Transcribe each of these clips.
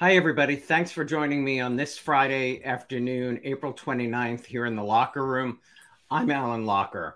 Hi, everybody. Thanks for joining me on this Friday afternoon, April 29th, here in the Locher Room. I'm Alan Locher.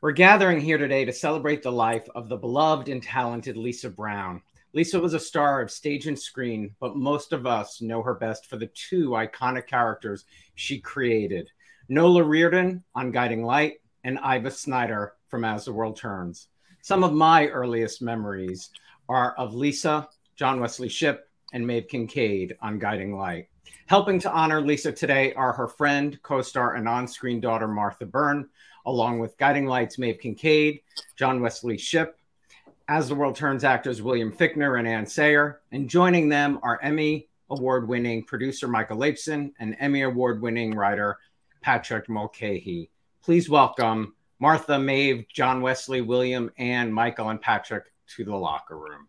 We're gathering here today to celebrate the life of the beloved and talented Lisa Brown. Lisa was a star of stage and screen, but most of us know her best for the two iconic characters she created Nola Reardon on Guiding Light and Iva Snyder from As the World Turns. Some of my earliest memories are of Lisa, John Wesley Shipp, and Maeve Kinkead on Guiding Light. Helping to honor Lisa today are her friend, co star, and on screen daughter, Martha Byrne, along with Guiding Light's Maeve Kinkead, John Wesley Shipp, As the World Turns actors William Fichtner and Anne Sayre. And joining them are Emmy award winning producer Michael Laibson and Emmy award winning writer Patrick Mulcahey. Please welcome Martha, Maeve, John Wesley, William, Anne, Michael, and Patrick to the Locher Room.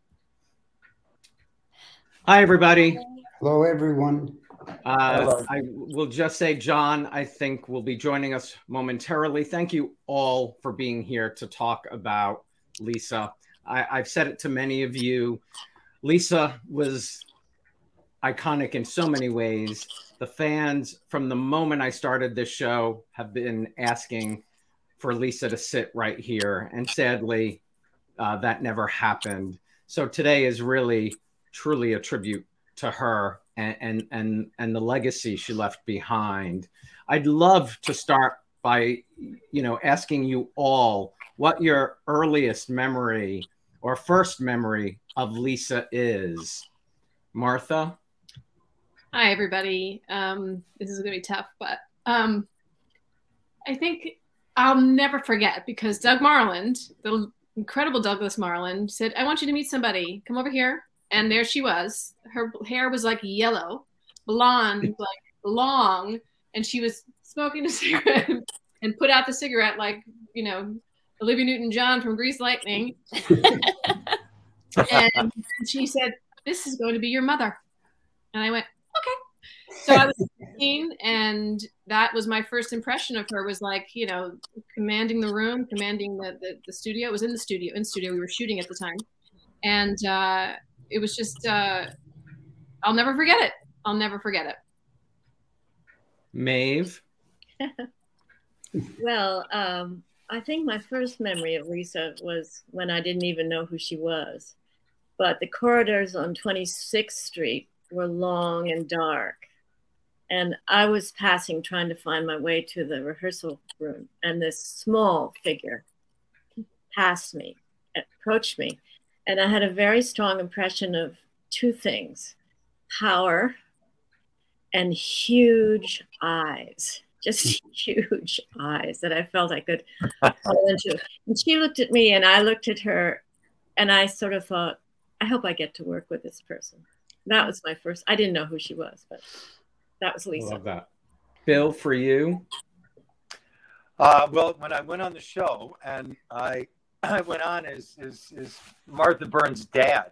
Hi, everybody. Hello, everyone. Uh, Hello. I will just say, John, I think will be joining us momentarily. Thank you all for being here to talk about Lisa. I, I've said it to many of you. Lisa was iconic in so many ways. The fans, from the moment I started this show, have been asking for Lisa to sit right here. And sadly, uh, that never happened. So today is really truly a tribute to her and, and and and the legacy she left behind. I'd love to start by you know asking you all what your earliest memory or first memory of Lisa is. Martha. Hi everybody. Um, this is gonna be tough, but um, I think I'll never forget because Doug Marland, the incredible Douglas Marland, said, "I want you to meet somebody. Come over here." And there she was. Her hair was like yellow, blonde, like long, and she was smoking a cigarette and put out the cigarette like you know Olivia Newton-John from Grease Lightning. and she said, "This is going to be your mother," and I went, "Okay." So I was 15, and that was my first impression of her. Was like you know commanding the room, commanding the the, the studio. It was in the studio. In studio, we were shooting at the time, and uh, it was just uh, I'll never forget it. I'll never forget it. Maeve. well, um, I think my first memory of Lisa was when I didn't even know who she was. But the corridors on 26th Street were long and dark. And I was passing, trying to find my way to the rehearsal room. And this small figure passed me, approached me, and I had a very strong impression of two things power and huge eyes, just huge eyes that I felt I could fall into. And she looked at me, and I looked at her, and I sort of thought, I hope I get to work with this person. That was my first. I didn't know who she was, but that was Lisa. I love that. Bill, for you. Uh, well, when I went on the show and I I went on as, as, as Martha Byrne's dad,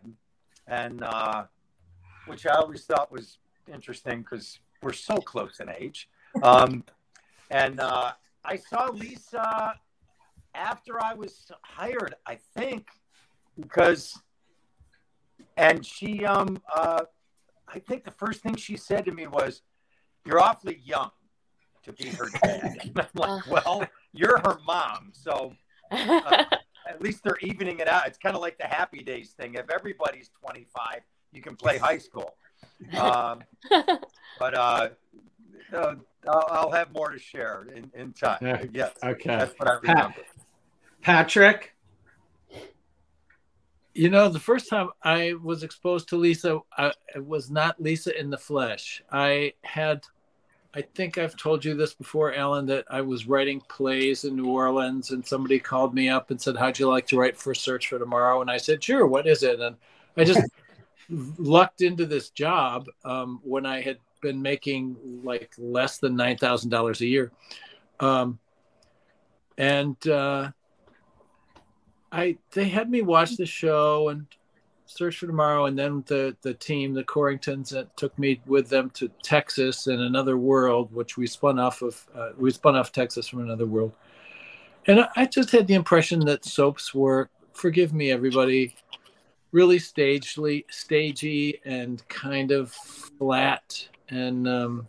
and uh, which I always thought was interesting because we're so close in age. Um, and uh, I saw Lisa after I was hired, I think, because, and she, um, uh, I think the first thing she said to me was, "You're awfully young to be her dad." And I'm like, "Well, you're her mom, so." Uh, at least they're evening it out. It's kind of like the Happy Days thing. If everybody's 25, you can play high school. Um, but uh, uh, I'll, I'll, have more to share in, in time. Yeah. Yes. Okay. That's what I remember. Pat- Patrick. You know, the first time I was exposed to Lisa, I, it was not Lisa in the flesh. I had, I think I've told you this before, Alan, that I was writing plays in New Orleans and somebody called me up and said, How'd you like to write for Search for Tomorrow? And I said, Sure, what is it? And I just lucked into this job um, when I had been making like less than $9,000 a year. Um, and, uh, I they had me watch the show and search for tomorrow, and then the the team, the Corringtons, uh, took me with them to Texas and another world, which we spun off of. Uh, we spun off Texas from another world, and I, I just had the impression that soaps were. Forgive me, everybody. Really stagely, stagey, and kind of flat, and um,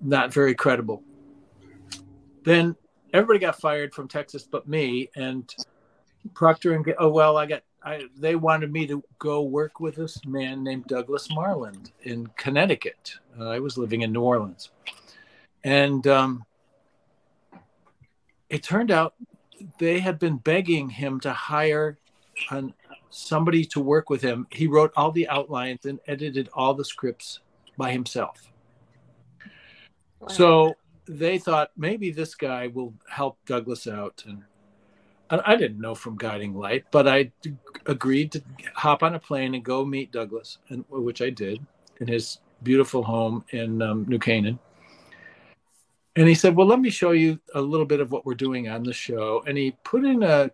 not very credible. Then everybody got fired from Texas but me and Procter and oh well I got I they wanted me to go work with this man named Douglas Marland in Connecticut. Uh, I was living in New Orleans, and um, it turned out they had been begging him to hire an, somebody to work with him. He wrote all the outlines and edited all the scripts by himself. Wow. So they thought maybe this guy will help Douglas out. And I didn't know from Guiding Light, but I agreed to hop on a plane and go meet Douglas, and which I did in his beautiful home in um, New Canaan. And he said, "Well, let me show you a little bit of what we're doing on the show." And he put in a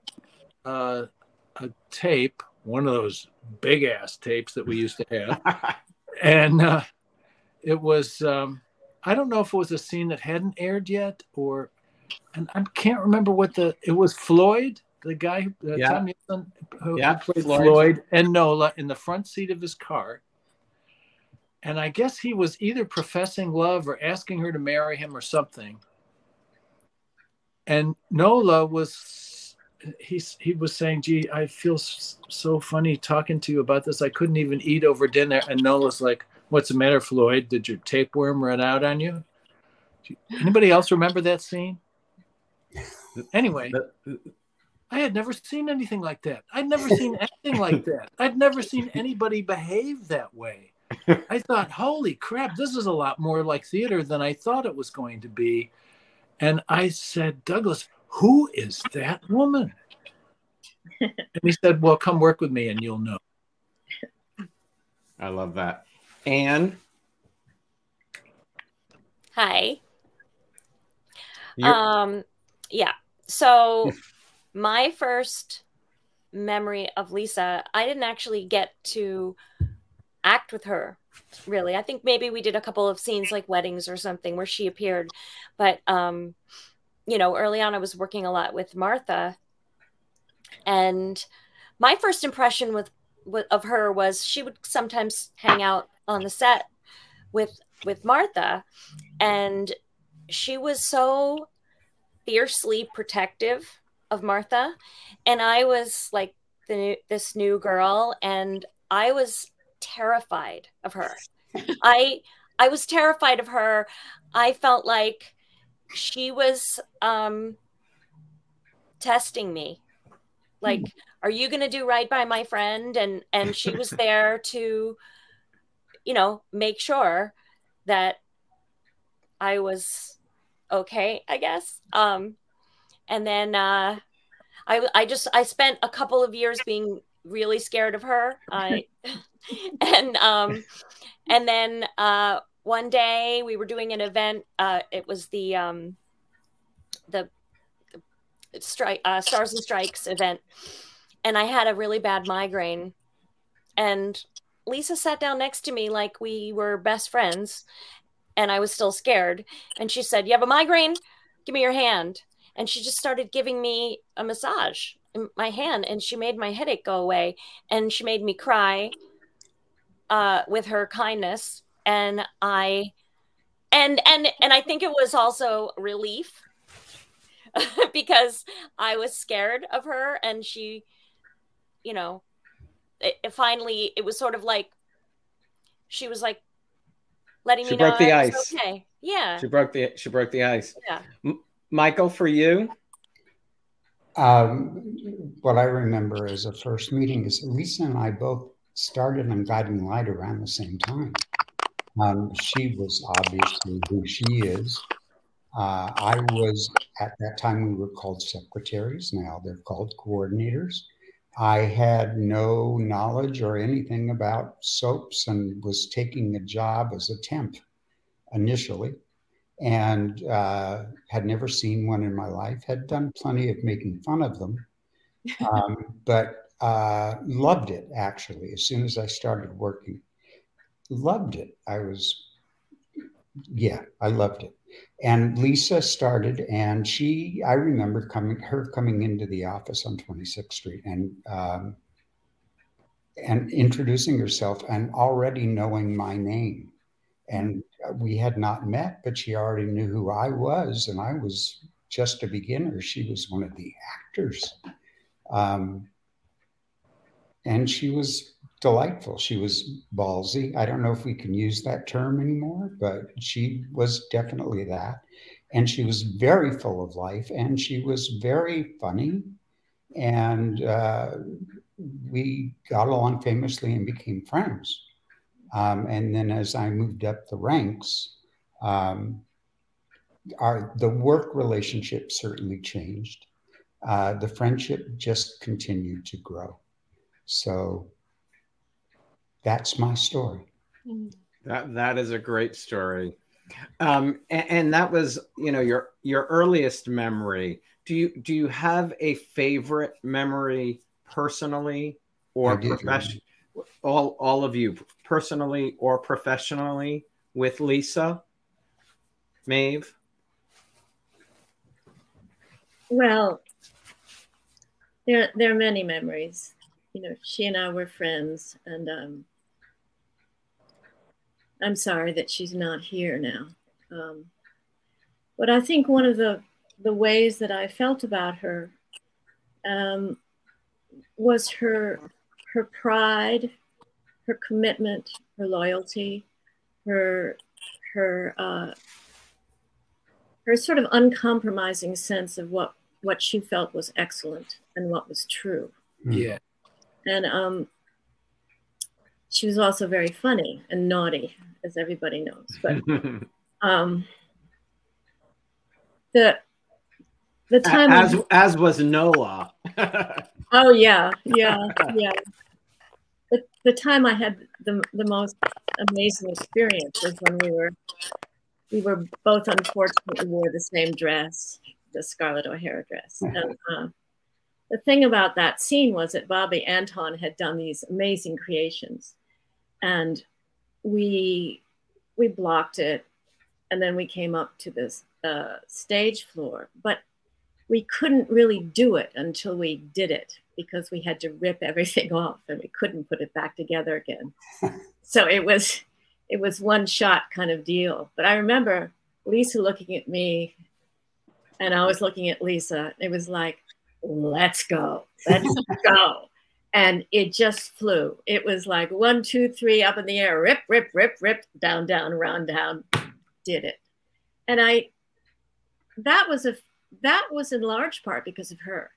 a, a tape, one of those big ass tapes that we used to have, and uh, it was um, I don't know if it was a scene that hadn't aired yet or, and I can't remember what the it was. Floyd, the guy, uh, yeah. Who, yeah, who played Floyd. Floyd and Nola in the front seat of his car. And I guess he was either professing love or asking her to marry him or something. And Nola was he's he was saying, "Gee, I feel so funny talking to you about this. I couldn't even eat over dinner." And Nola's like, What's the matter, Floyd? Did your tapeworm run out on you? Anybody else remember that scene? Anyway, I had never seen anything like that. I'd never seen anything like that. I'd never seen anybody behave that way. I thought, holy crap, this is a lot more like theater than I thought it was going to be. And I said, Douglas, who is that woman? and he said, Well, come work with me and you'll know. I love that. Anne. Hi. You're... Um, yeah. So my first memory of Lisa, I didn't actually get to act with her really. I think maybe we did a couple of scenes like weddings or something where she appeared. But um, you know, early on I was working a lot with Martha. And my first impression with, with of her was she would sometimes hang out on the set with with Martha and she was so fiercely protective of Martha and I was like the this new girl and I was terrified of her. I I was terrified of her. I felt like she was um testing me. Like are you going to do right by my friend and and she was there to you know, make sure that I was okay, I guess. Um, and then uh, I, I just I spent a couple of years being really scared of her. I and um, and then uh, one day we were doing an event. Uh, it was the um, the, the strike uh, Stars and Strikes event, and I had a really bad migraine, and Lisa sat down next to me like we were best friends and I was still scared. And she said, You have a migraine? Give me your hand. And she just started giving me a massage in my hand and she made my headache go away. And she made me cry uh, with her kindness. And I and and and I think it was also relief because I was scared of her and she, you know, it, it finally it was sort of like she was like letting she me broke know the ice. Okay, yeah. She broke the she broke the ice. Yeah. M- Michael, for you, um, what I remember as a first meeting is Lisa and I both started on Guiding Light around the same time. Um, she was obviously who she is. Uh, I was, at that time, we were called secretaries. Now they're called coordinators. I had no knowledge or anything about soaps and was taking a job as a temp initially and uh, had never seen one in my life, had done plenty of making fun of them, um, but uh, loved it actually as soon as I started working. Loved it. I was, yeah, I loved it. And Lisa started, and she, I remember coming, her coming into the office on 26th Street and um, and introducing herself and already knowing my name. And we had not met, but she already knew who I was, and I was just a beginner. She was one of the actors. Um, and she was delightful. She was ballsy. I don't know if we can use that term anymore, but she was definitely that. And she was very full of life and she was very funny. And uh, we got along famously and became friends. Um, and then as I moved up the ranks, um, our the work relationship certainly changed. Uh, the friendship just continued to grow. So that's my story. That that is a great story, um, and, and, that was you know your your earliest memory. Do you do you have a favorite memory personally or professionally? all all of you personally or professionally with Lisa? Maeve? Well, there there are many memories. You know, she and I were friends, and um, I'm sorry that she's not here now. Um, but I think one of the the ways that I felt about her um, was her her pride, her commitment, her loyalty, her her uh, her sort of uncompromising sense of what what she felt was excellent and what was true. Yeah, and um, she was also very funny and naughty, as everybody knows. But um, the the time as as was Noah. oh yeah, yeah, yeah. The, the time I had the the most amazing experience was when we were we were both unfortunately wore the same dress, the Scarlett O'Hara dress. And, uh, the thing about that scene was that Bobby Anton had done these amazing creations, and we we blocked it, and then we came up to this uh, stage floor, but we couldn't really do it until we did it because we had to rip everything off and we couldn't put it back together again. so it was it was one shot kind of deal. But I remember Lisa looking at me and I was looking at Lisa. It was like, let's go, let's go. And it just flew. It was like one, two, three, up in the air, rip, rip, rip, rip, down, down, around, down, did it. And I, that was a that was in large part because of her.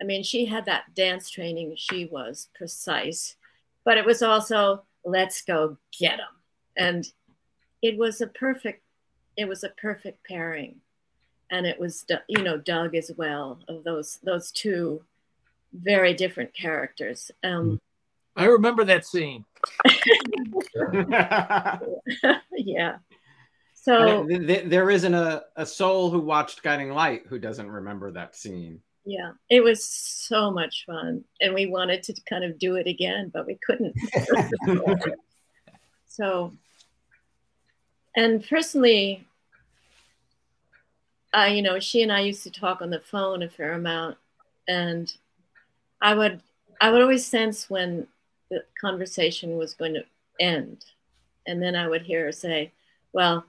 I mean, she had that dance training, she was precise, but it was also, let's go get them. And it was a perfect, it was a perfect pairing. And it was, you know, Doug as well, of those, those two very different characters. Um, I remember that scene. yeah. So there isn't a, a soul who watched Guiding Light who doesn't remember that scene. Yeah, it was so much fun. And we wanted to kind of do it again, but we couldn't. so, and personally, uh, you know, she and I used to talk on the phone a fair amount. And I would, I would always sense when the conversation was going to end. And then I would hear her say, well,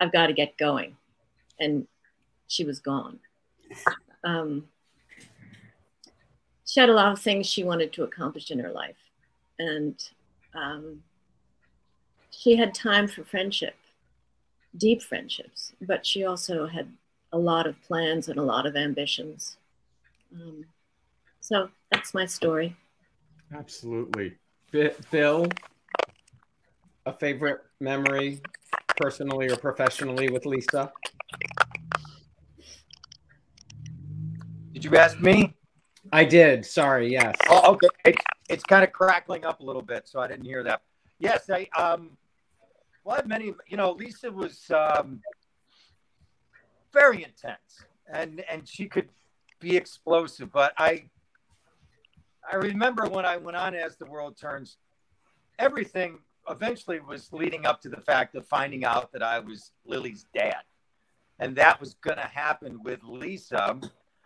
I've got to get going. And she was gone. Um, she had a lot of things she wanted to accomplish in her life. And um, she had time for friendship, deep friendships, but she also had a lot of plans and a lot of ambitions. Um, So that's my story. Absolutely. Bill, a favorite memory, personally or professionally, with Lisa? Did you ask me? I did. Sorry. Yes. Oh, okay. It's, it's kind of crackling up a little bit, so I didn't hear that. Yes, I um, well, I have many. You know, Lisa was um, very intense, and and she could be explosive. But I, I remember when I went on as the world turns, everything eventually was leading up to the fact of finding out that I was Lily's dad, and that was going to happen with Lisa.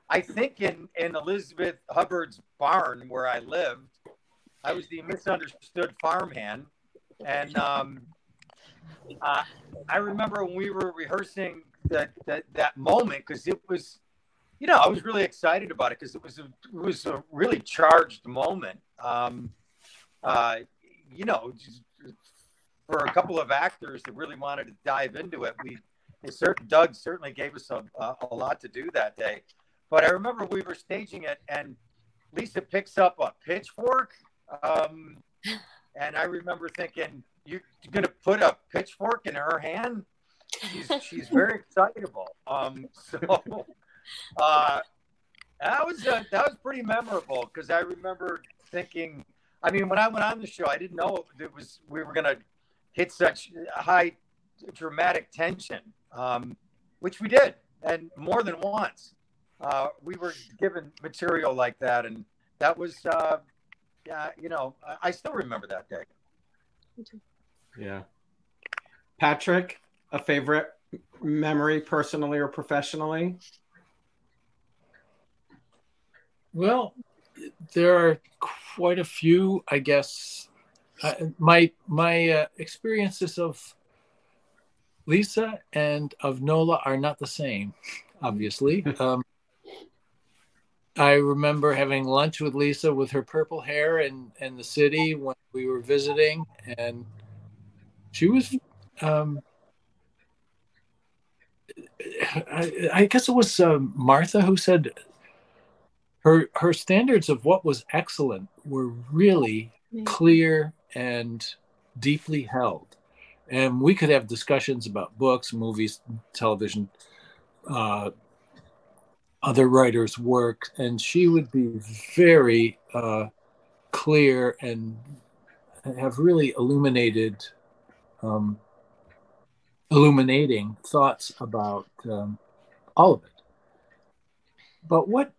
I think in in Elizabeth Hubbard's barn where I lived, I was the misunderstood farmhand, and um, uh, I remember when we were rehearsing that that that moment because it was, you know, I was really excited about it because it was a it was a really charged moment. Um, uh, you know, for a couple of actors that really wanted to dive into it, we certain Doug certainly gave us a, a lot to do that day. But I remember we were staging it, and Lisa picks up a pitchfork, um, and I remember thinking, "You're going to put a pitchfork in her hand?" she's she's very excitable. Um, so uh, that was uh, that was pretty memorable because I remember thinking. I mean, when I went on the show, I didn't know it was we were going to hit such high dramatic tension, um, which we did, and more than once. Uh, we were given material like that, and that was, uh, yeah, you know, I, I still remember that day. Yeah, Patrick, a favorite memory, personally or professionally? Well, there are quite a few, I guess. Uh, my my uh, experiences of Lisa and of Nola are not the same, obviously. Um, I remember having lunch with Lisa with her purple hair in, in the city when we were visiting, and she was um, I, I guess it was uh, Martha who said her her standards of what was excellent were really clear and deeply held, and we could have discussions about books, movies, television, uh, other writers' work, and she would be very uh, clear and have really illuminated um, illuminating thoughts about um, all of it. But what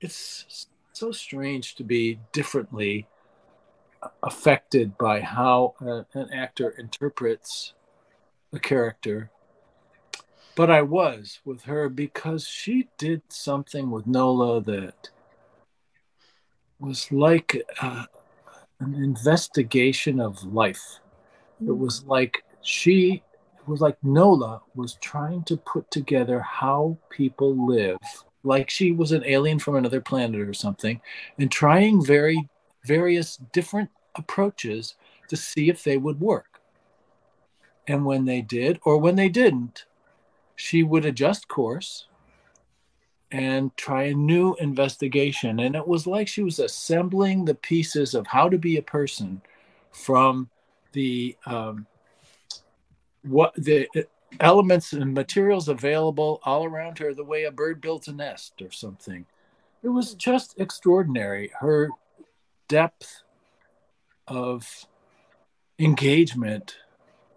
it's so strange to be differently affected by how a, an actor interprets a character. But I was with her because she did something with Nola that was like uh, an investigation of life. It mm. was like she it was like Nola was trying to put together how people live, like she was an alien from another planet or something, and trying very various different approaches to see if they would work. And when they did, or when they didn't, she would adjust course and try a new investigation. And it was like she was assembling the pieces of how to be a person from the um, what the elements and materials available all around her the way a bird builds a nest or something. It was just extraordinary. Her depth of engagement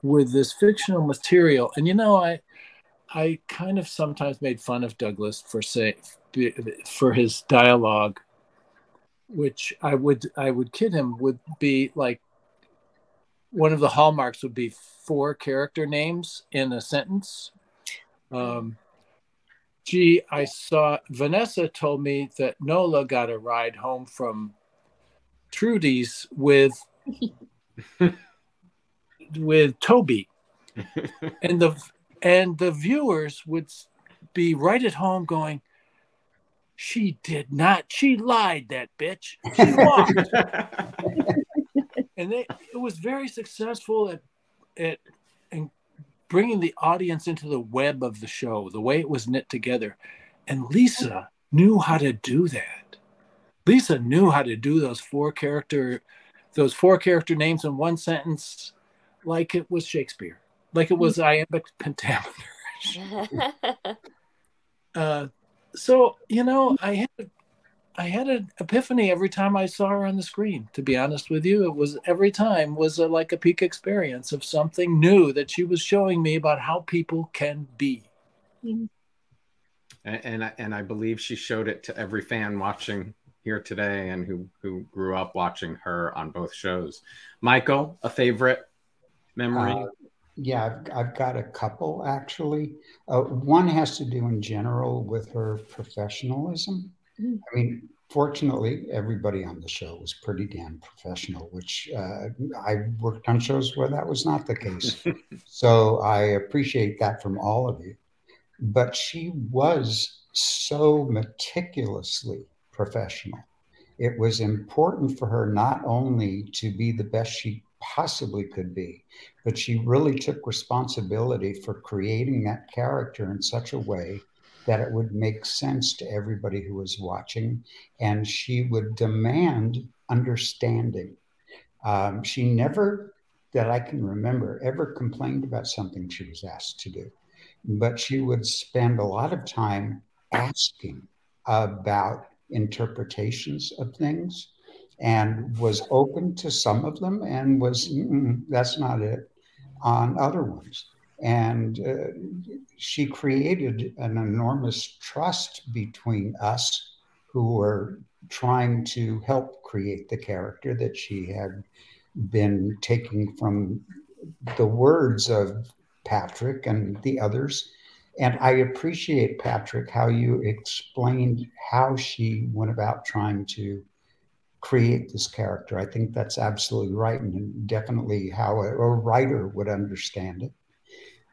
with this fictional material. And you know, I I kind of sometimes made fun of Douglas for say for his dialogue, which I would I would kid him would be like one of the hallmarks would be four character names in a sentence. Um, gee, I saw Vanessa told me that Nola got a ride home from Trudy's with with Toby, and the and the viewers would be right at home going, "She did not. She lied. That bitch. She walked." and they, it was very successful at at in bringing the audience into the web of the show, the way it was knit together. And Lisa knew how to do that. Lisa knew how to do those four character those four character names in one sentence like it was Shakespeare, like it was iambic pentameter. uh, so you know, I had I had an epiphany every time I saw her on the screen. To be honest with you, it was every time was a, like a peak experience of something new that she was showing me about how people can be. Mm-hmm. And, and I, and I believe she showed it to every fan watching here today and who who grew up watching her on both shows. Michael, a favorite memory? Uh, yeah, I've, I've, got a couple actually. Uh, one has to do in general with her professionalism. Mm. I mean, fortunately, everybody on the show was pretty damn professional, which uh, I worked on shows where that was not the case. so I appreciate that from all of you. But she was so meticulously professional. It was important for her not only to be the best she possibly could be, but she really took responsibility for creating that character in such a way that it would make sense to everybody who was watching. And she would demand understanding. Um, she never, that I can remember, ever complained about something she was asked to do, but she would spend a lot of time asking about interpretations of things and was open to some of them and was that's not it on other ones. And uh, she created an enormous trust between us who were trying to help create the character that she had been taking from the words of Patrick and the others. And I appreciate, Patrick, how you explained how she went about trying to create this character. I think that's absolutely right, and definitely how a, a writer would understand it.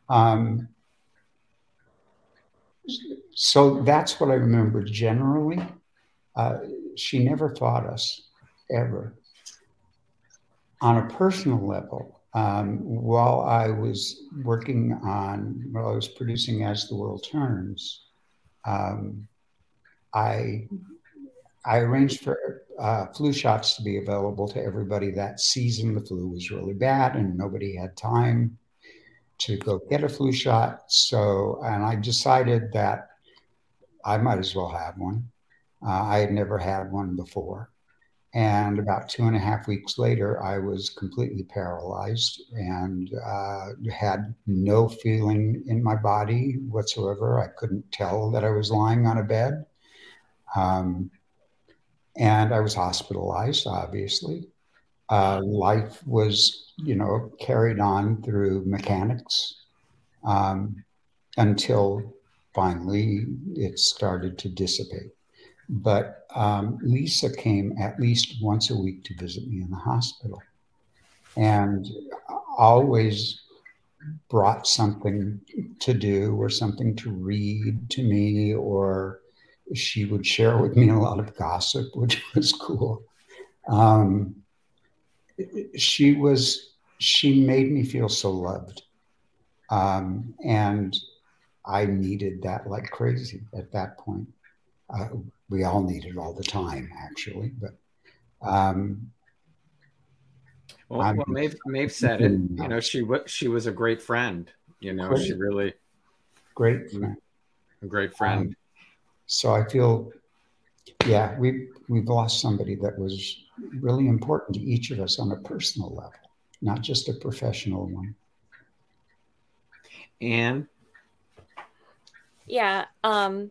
Um, so that's what I remember generally. Uh, she never fought us ever. On a personal level, um, while I was working on, while I was producing As the World Turns, um, I, I arranged for uh, flu shots to be available to everybody that season. The flu was really bad and nobody had time to go get a flu shot. So, and I decided that I might as well have one. Uh, I had never had one before. And about two and a half weeks later, I was completely paralyzed and uh, had no feeling in my body whatsoever. I couldn't tell that I was lying on a bed. Um, and I was hospitalized, obviously. Uh, life was, you know, carried on through mechanics um, until finally it started to dissipate. But um, Lisa came at least once a week to visit me in the hospital and always brought something to do or something to read to me, or she would share with me a lot of gossip, which was cool. Um, she was, she made me feel so loved. Um, and I needed that like crazy at that point. Uh, we all need it all the time, actually. But um, well, well Maeve, Maeve said it. You know, she was she was a great friend. You know, great, she really great friend. A great friend. Um, so I feel, yeah, we we've lost somebody that was really important to each of us on a personal level, not just a professional one. And yeah, um,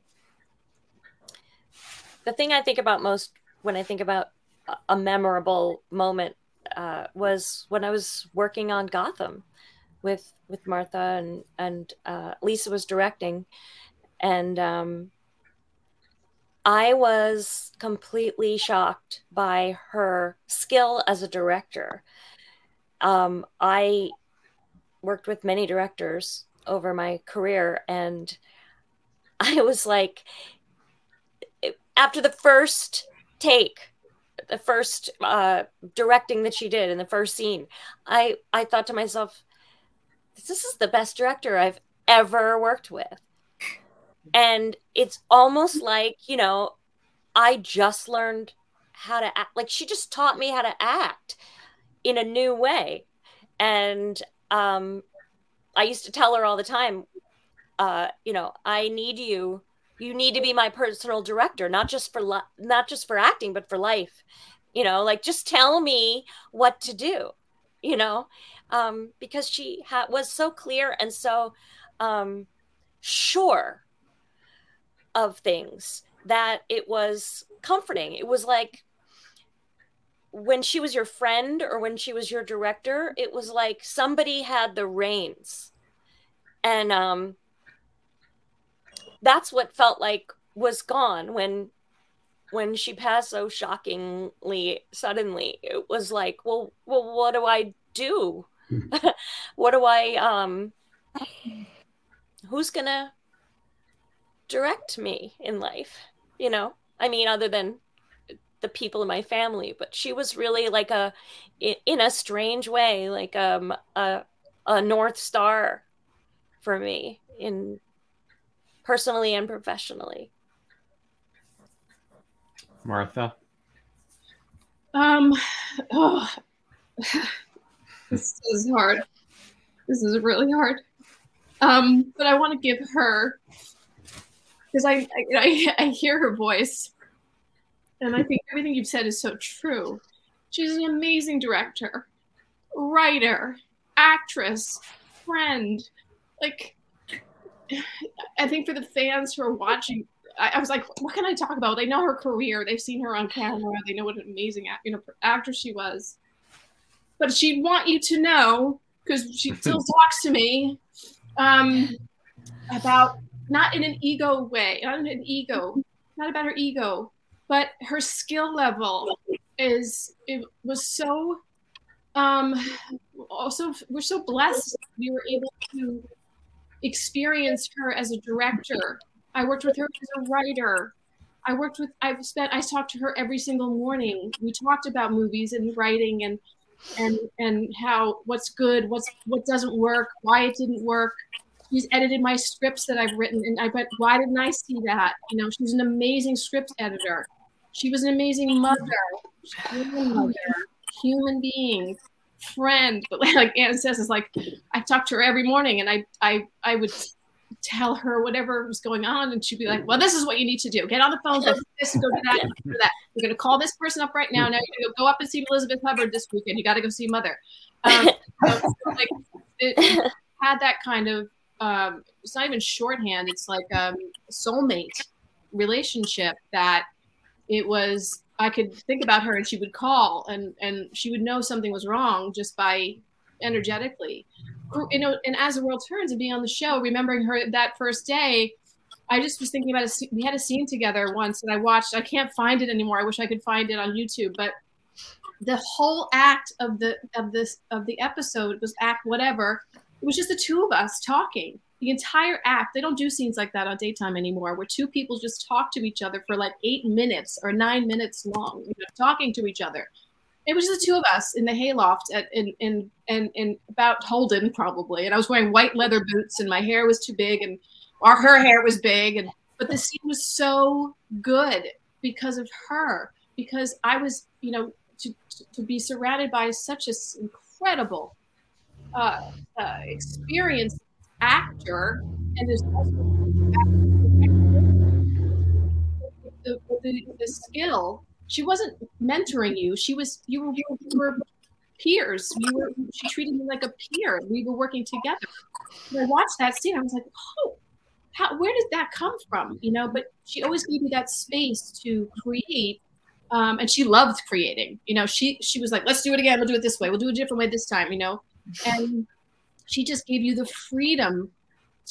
the thing I think about most when I think about a memorable moment uh, was when I was working on Gotham with with Martha and and uh, Lisa was directing, and um, I was completely shocked by her skill as a director. Um, I worked with many directors over my career, and I was like, after the first take the first uh, directing that she did in the first scene i i thought to myself this is the best director i've ever worked with and it's almost like you know i just learned how to act like she just taught me how to act in a new way. And um i used to tell her all the time uh you know i need you. You need to be my personal director not just for li- not just for acting but for life. You know like just tell me what to do you know? Um because she ha- was so clear and so um sure of things that it was comforting. It was like when she was your friend or when she was your director, it was like somebody had the reins. And um that's what felt like was gone when when she passed so shockingly suddenly. It was like, well, well what do I do? what do I um who's to direct me in life you know? I mean other than the people in my family but she was really like a in a strange way like um a, a north star for me in personally and professionally. Martha? Um oh this is hard. This is really hard. Um but i want to give her because I, I I hear her voice, and I think everything you've said is so true. She's an amazing director, writer, actress, friend. Like, I think for the fans who are watching, I, I was like, what can I talk about? They know her career. They've seen her on camera. They know what an amazing you know actress she was. But she'd want you to know because she still talks to me um, about not in an ego way, not in an ego, not about her ego, but her skill level is it was so um also we're so blessed we were able to experience her as a director. I worked with her as a writer. I worked with I've spent I talked to her every single morning. We talked about movies and writing and and and how what's good, what's what doesn't work, why it didn't work she's edited my scripts that I've written, and I bet why didn't I see that? You know, she's an amazing script editor. She was an amazing mother, human mother, human being, friend. But like Anna says, it's like I talked to her every morning, and I I I would tell her whatever was going on, and she'd be like, "Well, this is what you need to do. Get on the phone, go do this, go do that, and do that. You're going to call this person up right now. Now you're going to go up and see Elizabeth Hubbard this weekend. You got to go see Mother." Um, so, like it had that kind of um, it's not even shorthand. It's like um, a soulmate relationship that it was. I could think about her and she would call and and she would know something was wrong just by energetically. You know, and as the world turns and being on the show, remembering her that first day, I just was thinking about a, we had a scene together once that I watched. I can't find it anymore. I wish I could find it on YouTube, but the whole act of the of this of the episode was act whatever it was just the two of us talking the entire act. They don't do scenes like that on daytime anymore, where two people just talk to each other for like eight minutes or nine minutes long, you know, talking to each other. It was the two of us in the hayloft at in in and in about Holden probably, and I was wearing white leather boots, and my hair was too big, and or her hair was big, and but the scene was so good because of her, because I was, you know, to to be surrounded by such an incredible uh, uh, experienced actor and also the, the, the, skill. She wasn't mentoring you. She was you were, you were peers. We were she treated me like a peer. We were working together. When I watched that scene, I was like, oh, how where did that come from? You know, but she always gave me that space to create. Um, and she loved creating. You know, she she was like, let's do it again. We'll do it this way. We'll do it a different way this time. You know, and she just gave you the freedom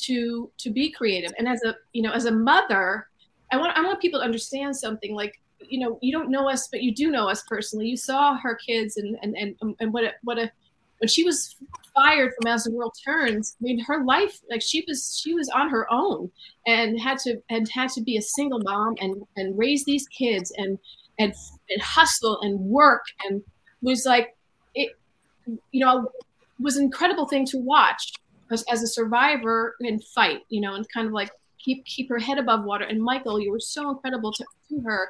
to to be creative. And as a you know as a mother i want i want people to understand something like you know you don't know us but you do know us personally. You saw her kids and and and, um, and what a what a when she was fired from as the world turns i mean her life like she was she was on her own and had to and had to be a single mom and and raise these kids and and, and hustle and work and was like it you know was an incredible thing to watch as, as a survivor and fight, you know, and kind of like keep keep her head above water. And Michael, you were so incredible to, to her,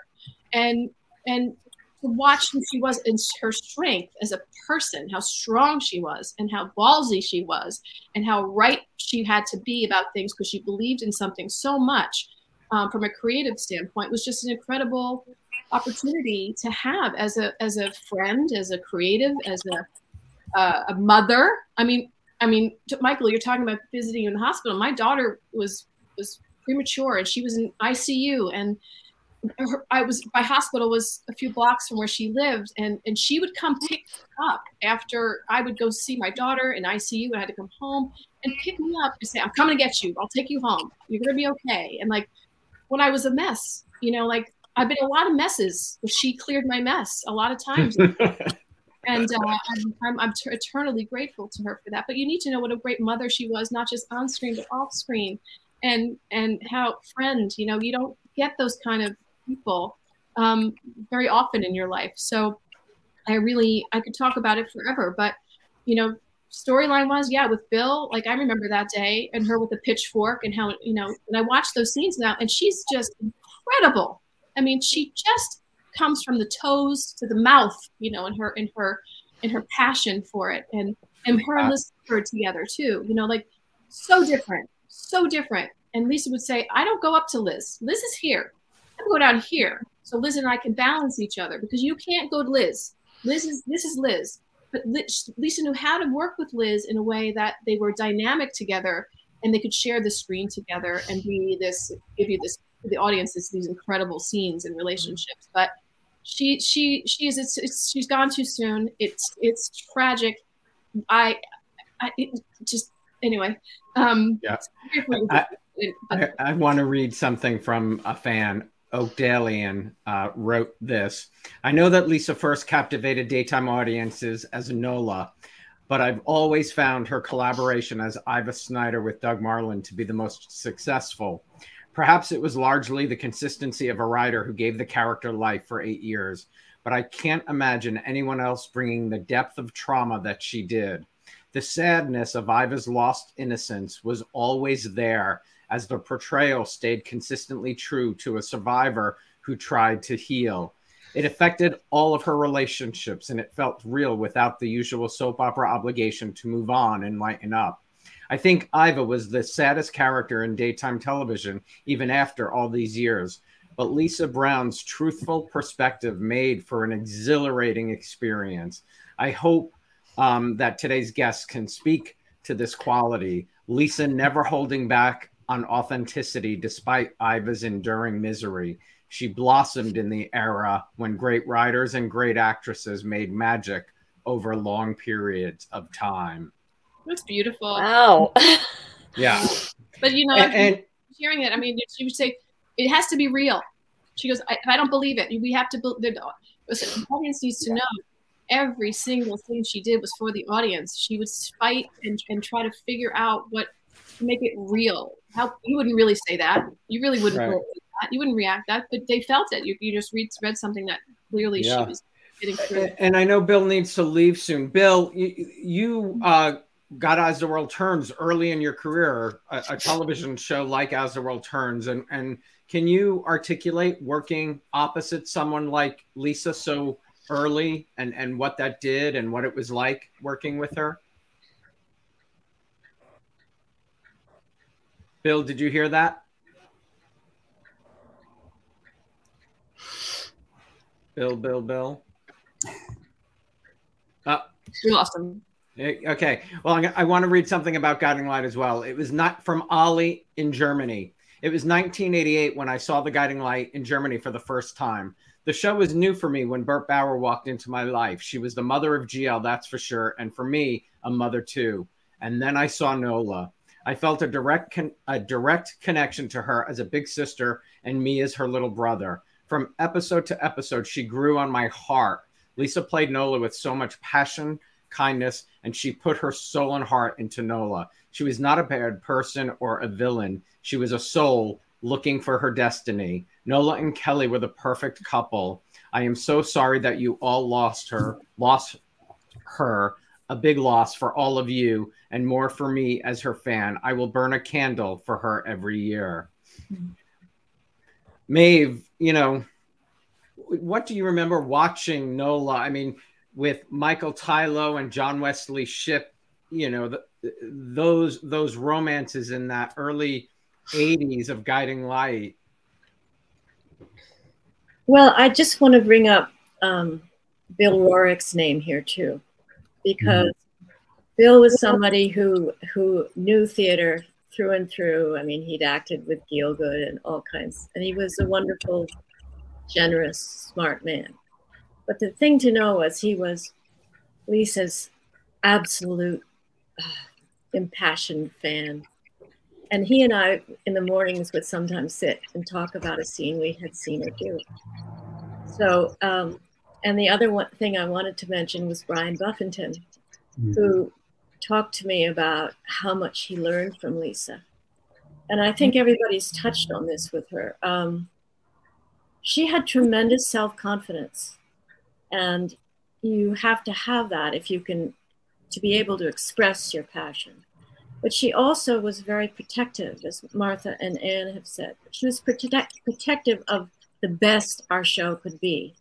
and and to watch who she was and her strength as a person, how strong she was, and how ballsy she was, and how right she had to be about things because she believed in something so much um, from a creative standpoint was just an incredible opportunity to have as a as a friend, as a creative, as a uh, a mother. I mean, I mean, Michael, you're talking about visiting in the hospital. My daughter was was premature and she was in ICU and her, I was my hospital was a few blocks from where she lived, and and she would come pick up after I would go see my daughter in ICU. I had to come home and pick me up and say, "I'm coming to get you. I'll take you home. You're gonna be okay." And like when I was a mess, you know, like I've been a lot of messes, she cleared my mess a lot of times. and uh, I'm, I'm, t- eternally grateful to her for that. But you need to know what a great mother she was, not just on screen but off screen, and and how friend. You know, you don't get those kind of people um, very often in your life. So I really I could talk about it forever, but you know, storyline wise, yeah, with Bill, like I remember that day and her with the pitchfork and how you know, and I watch those scenes now, and she's just incredible. I mean, she just comes from the toes to the mouth, you know, in her in her in her passion for it, and and her and Liz together too, you know, like so different, so different. And Lisa would say, I don't go up to Liz. Liz is here. I go down here. So Liz and I can balance each other because you can't go to Liz. Liz is this is Liz. But Lisa knew how to work with Liz in a way that they were dynamic together and they could share the screen together and be this give you this the audiences these incredible scenes and relationships. But she she she is it's, it's she's gone too soon. It's it's tragic. I, I just anyway. Um, yeah. I, I, I want to read something from a fan. Oakdalian uh, wrote this. I know that Lisa first captivated daytime audiences as Nola, but I've always found her collaboration as Iva Snyder with Doug Marland to be the most successful. Perhaps it was largely the consistency of a writer who gave the character life for eight years, but I can't imagine anyone else bringing the depth of trauma that she did. The sadness of Iva's lost innocence was always there as the portrayal stayed consistently true to a survivor who tried to heal. It affected all of her relationships and it felt real without the usual soap opera obligation to move on and lighten up. I think Iva was the saddest character in daytime television, even after all these years. But Lisa Brown's truthful perspective made for an exhilarating experience. I hope um, that today's guests can speak to this quality. Lisa never holding back on authenticity despite Iva's enduring misery. She blossomed in the era when great writers and great actresses made magic over long periods of time. That's beautiful. Wow. yeah. But you know, and, and hearing it, I mean, she would say, it has to be real. She goes, I, I don't believe it. We have to, the, the audience needs to know every single thing she did was for the audience. She would fight and, and try to figure out what to make it real. How you wouldn't really say that. You really wouldn't right. that. You wouldn't react that, but they felt it. You, you just read read something that clearly yeah. she was getting through. And I know Bill needs to leave soon. Bill, you, you uh, got As the World Turns early in your career, a, a television show like As the World Turns, and and can you articulate working opposite someone like Lisa so early and and what that did and what it was like working with her? Bill, did you hear that? Bill, Bill, Bill. Uh, we lost him. Eh, okay. Well, I want to read something about Guiding Light as well. It was not from Ollie in Germany. It was 1988 when I saw the Guiding Light in Germany for the first time. The show was new for me when Bert Bauer walked into my life. She was the mother of GL, that's for sure, and for me, a mother too. And then I saw Nola. I felt a direct con- a direct connection to her as a big sister and me as her little brother. From episode to episode, she grew on my heart. Lisa played Nola with so much passion, kindness, and she put her soul and heart into Nola. She was not a bad person or a villain. She was a soul looking for her destiny. Nola and Kelly were the perfect couple. I am so sorry that you all lost her, lost her a big loss for all of you and more for me as her fan. I will burn a candle for her every year. Maeve, you know, what do you remember watching NOLA? I mean, with Michael Tylo and John Wesley Shipp, you know, the, those those romances in that early 80s of Guiding Light. Well, I just want to bring up um, Bill Roerick's name here too, because mm-hmm. Bill was somebody who who knew theater through and through. I mean, he'd acted with Gielgud and all kinds, and he was a wonderful, generous, smart man. But the thing to know was he was Lisa's absolute uh, impassioned fan. And he and I, in the mornings, would sometimes sit and talk about a scene we had seen her do. So, um, and the other one thing I wanted to mention was Brian Buffington, mm-hmm. who talked to me about how much he learned from Lisa. And I think everybody's touched on this with her. Um, she had tremendous self confidence. And you have to have that if you can, to be able to express your passion. But she also was very protective, as Martha and Anne have said. She was protect, protective of the best our show could be.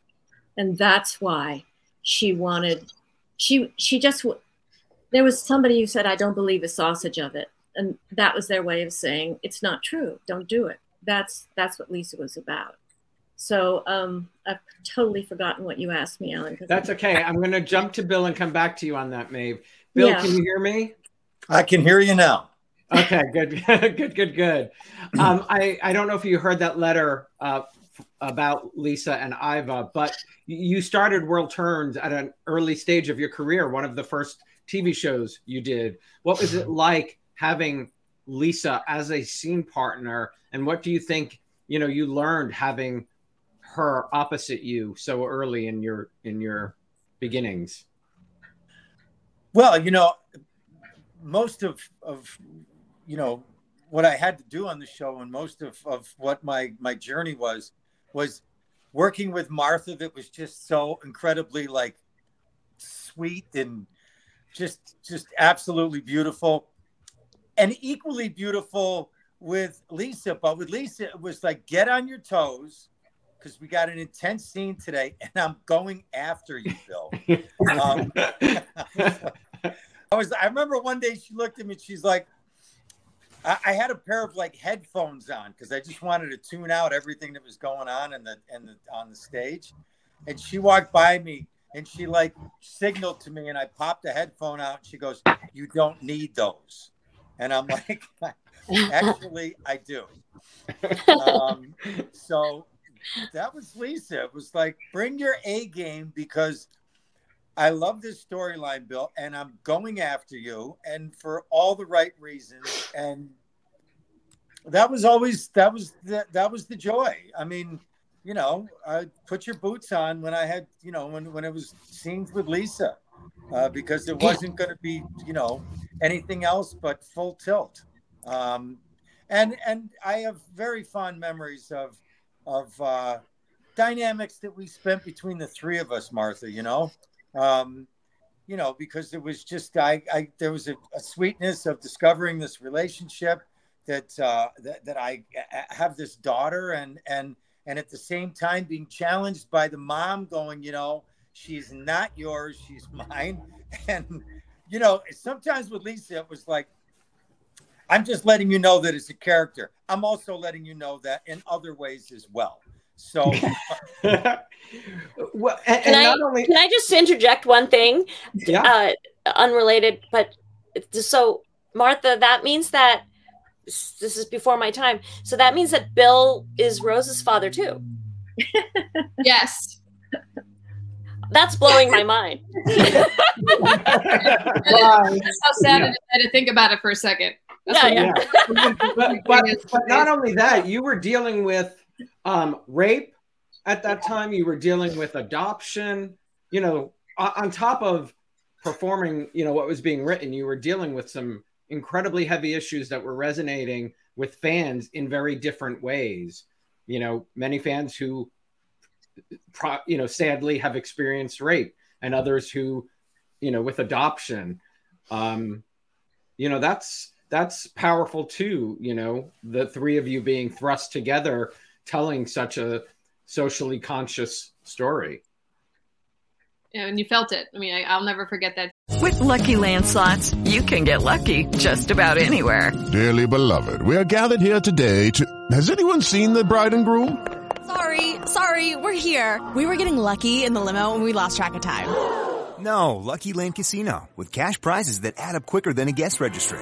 And that's why she wanted, she, she just, there was somebody who said, I don't believe a sausage of it. And that was their way of saying, it's not true. Don't do it. That's, that's what Lisa was about. So um, I've totally forgotten what you asked me, Alan. That's okay. I'm going to jump to Bill and come back to you on that, Maeve. Bill, yeah. can you hear me? I can hear you now. Okay, good, good, good, good. Um, I I don't know if you heard that letter uh, about Lisa and Iva, but you started World Turns at an early stage of your career. One of the first TV shows you did. What was it like having Lisa as a scene partner, and what do you think? You know, you learned having her opposite you so early in your in your beginnings? Well, you know, most of of you know what I had to do on the show and most of of what my my journey was was working with Martha that was just so incredibly like sweet and just just absolutely beautiful and equally beautiful with Lisa but with Lisa it was like get on your toes because we got an intense scene today, and I'm going after you, Bill. um, I was. I remember one day she looked at me. She's like, I, I had a pair of like headphones on because I just wanted to tune out everything that was going on in the in the on the stage, and she walked by me and she like signaled to me, and I popped a headphone out. And she goes, "You don't need those," and I'm like, "Actually, I do." Um, so that was Lisa. It was like, bring your A game because I love this storyline, Bill, and I'm going after you, and for all the right reasons. And that was always that was the, that was the joy. I mean, you know, I put your boots on when I had, you know, when when it was scenes with Lisa, uh, because it wasn't going to be, you know, anything else but full tilt. Um, and and I have very fond memories of of uh, dynamics that we spent between the three of us, Martha. You know, um, you know, because it was just I, I there was a, a sweetness of discovering this relationship that uh, that that I have this daughter and and and at the same time being challenged by the mom going, you know, she's not yours, she's mine, and you know, sometimes with Lisa it was like I'm just letting you know that it's a character. I'm also letting you know that in other ways as well. So, well, and, can, I, only... can I just interject one thing? Yeah. Uh, unrelated, but so Martha, that means that this is before my time. So that means that Bill is Rose's father too. yes. That's blowing my mind. That's how sad yeah. it is to think about it for a second. That's yeah, yeah. but, but, but, not only that, you were dealing with um, rape at that time. You were dealing with adoption. You know, on top of performing, you know, what was being written, you were dealing with some incredibly heavy issues that were resonating with fans in very different ways. You know, many fans who, you know, sadly have experienced rape, and others who, you know, with adoption. Um, you know, that's that's powerful too. You know, the three of you being thrust together, telling such a socially conscious story. Yeah, and you felt it. I mean, I, I'll never forget that. With Lucky Land slots, you can get lucky just about anywhere. Dearly beloved, we are gathered here today to. Has anyone seen the bride and groom? Sorry, sorry, we're here. We were getting lucky in the limo and we lost track of time. No, Lucky Land Casino, with cash prizes that add up quicker than a guest registry.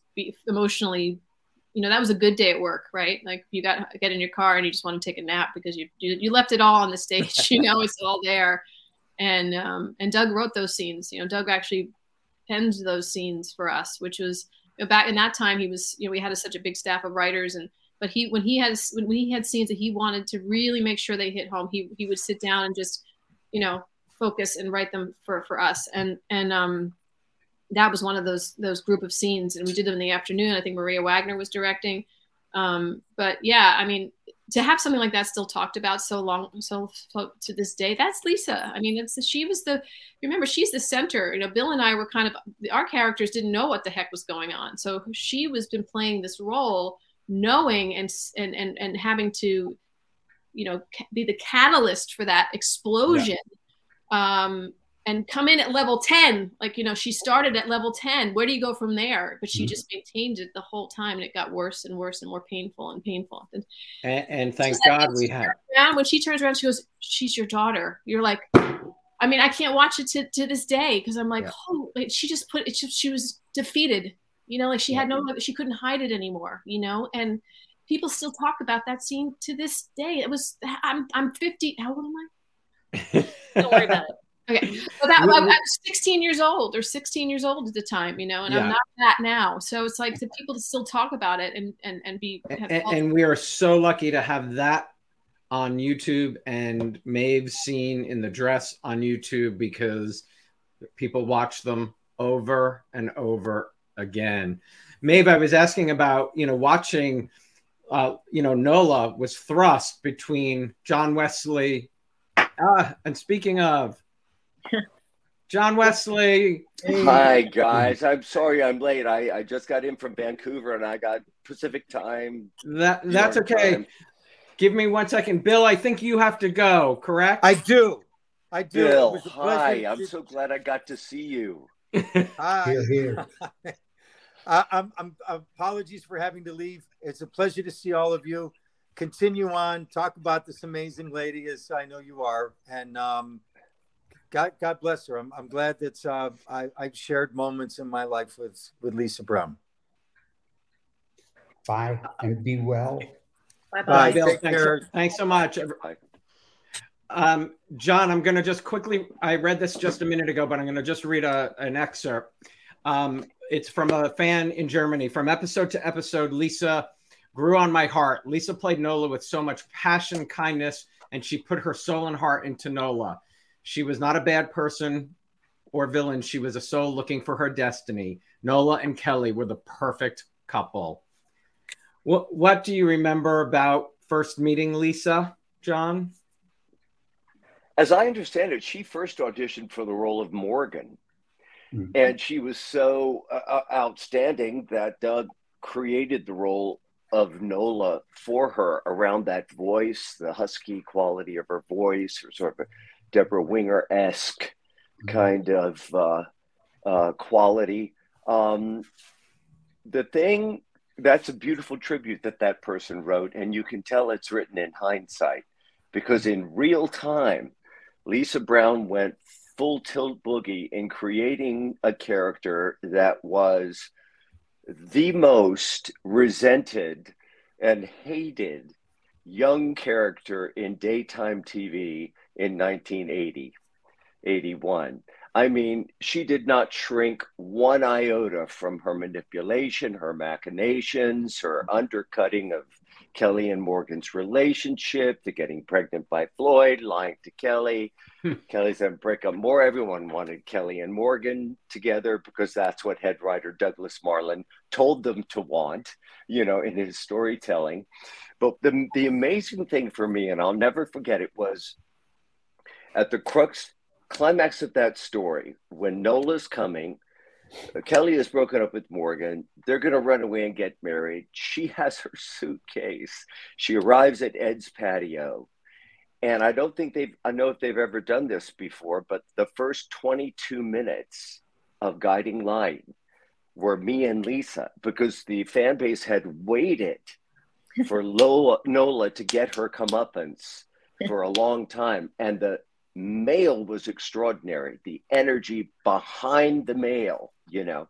be emotionally you know that was a good day at work right? Like you got get in your car and you just want to take a nap because you you, you left it all on the stage you know it's all there. And um and doug wrote those scenes you know doug actually penned those scenes for us which was you know, back in that time he was you know we had a, such a big staff of writers and but he when he had when he had scenes that he wanted to really make sure they hit home he he would sit down and just you know focus and write them for for us. And and um that was one of those those group of scenes, and we did them in the afternoon. I think Maria Wagner was directing. Um, but yeah, I mean, to have something like that still talked about so long, so, so to this day, that's Lisa. I mean, it's she was the. Remember, she's the center. You know, Bill and I were kind of our characters didn't know what the heck was going on, so she was been playing this role, knowing and and and and having to, you know, be the catalyst for that explosion. Yeah. Um, and come in at level 10 like you know she started at level 10 where do you go from there? But she mm-hmm. just maintained it the whole time and it got worse and worse and more painful and painful. And, and, and thank god we have around, when she turns around she goes she's your daughter. You're like i mean i can't watch it to, to this day because i'm like yeah. oh she just put it she was defeated. You know like she yeah. had no she couldn't hide it anymore you know? And people still talk about that scene to this day. It was i'm i'm 50 how old am i? Don't worry about it Okay. Well, that, I was 16 years old or 16 years old at the time, you know, and yeah. I'm not that now. So it's like the people to still talk about it and, and, and be. And, and, we are so lucky to have that on YouTube and Maeve's seen in the dress on YouTube because people watch them over and over again. Maeve, I was asking about, you know, watching, uh, you know, Nola was thrust between John Wesley. Uh, and speaking of, John Wesley. Hi guys. I'm sorry I'm late. I, I just got in from Vancouver and I got Pacific time. That that's okay. Time. Give me one second. Bill, I think you have to go, correct? I do. I do. Bill, hi. I'm so glad I got to see you. hi. Here, here. uh, I'm, I'm apologies for having to leave. It's a pleasure to see all of you. Continue on, talk about this amazing lady as I know you are. And um, God, God bless her. I'm, I'm glad that uh, I, I've shared moments in my life with, with Lisa Brown. Bye and be well. Bye, bye. Bill. Thanks, so, thanks so much. Um, John, I'm going to just quickly, I read this just a minute ago, but I'm going to just read a, an excerpt. Um, it's from a fan in Germany. From episode to episode, Lisa grew on my heart. Lisa played Nola with so much passion, kindness, and she put her soul and heart into Nola. She was not a bad person or villain. She was a soul looking for her destiny. Nola and Kelly were the perfect couple. What What do you remember about first meeting Lisa, John? As I understand it, she first auditioned for the role of Morgan, Mm-hmm. And she was so uh, outstanding that Doug created the role of Nola for her around that voice, the husky quality of her voice, or sort of a Debra Winger esque mm-hmm. kind of uh, uh, quality. Um, the thing that's a beautiful tribute that that person wrote, and you can tell it's written in hindsight because in real time, Lisa Brown went full tilt boogie in creating a character that was the most resented and hated young character in daytime TV in 1980, 81. I mean, she did not shrink one iota from her manipulation, her machinations, her undercutting of Kelly and Morgan's relationship, to getting pregnant by Floyd, lying to Kelly. Hmm. Kelly said, break up more. Everyone wanted Kelly and Morgan together because that's what head writer Douglas Marland told them to want, you know, in his storytelling. But the, the amazing thing for me, and I'll never forget it, was at the crux climax of that story, when Nola's coming, Kelly has broken up with Morgan. They're going to run away and get married. She has her suitcase. She arrives at Ed's patio. And I don't think they've, I know if they've ever done this before, but the first 22 minutes of Guiding Light were me and Lisa because the fan base had waited for Lola, Nola to get her comeuppance for a long time. And the mail was extraordinary, the energy behind the mail, you know.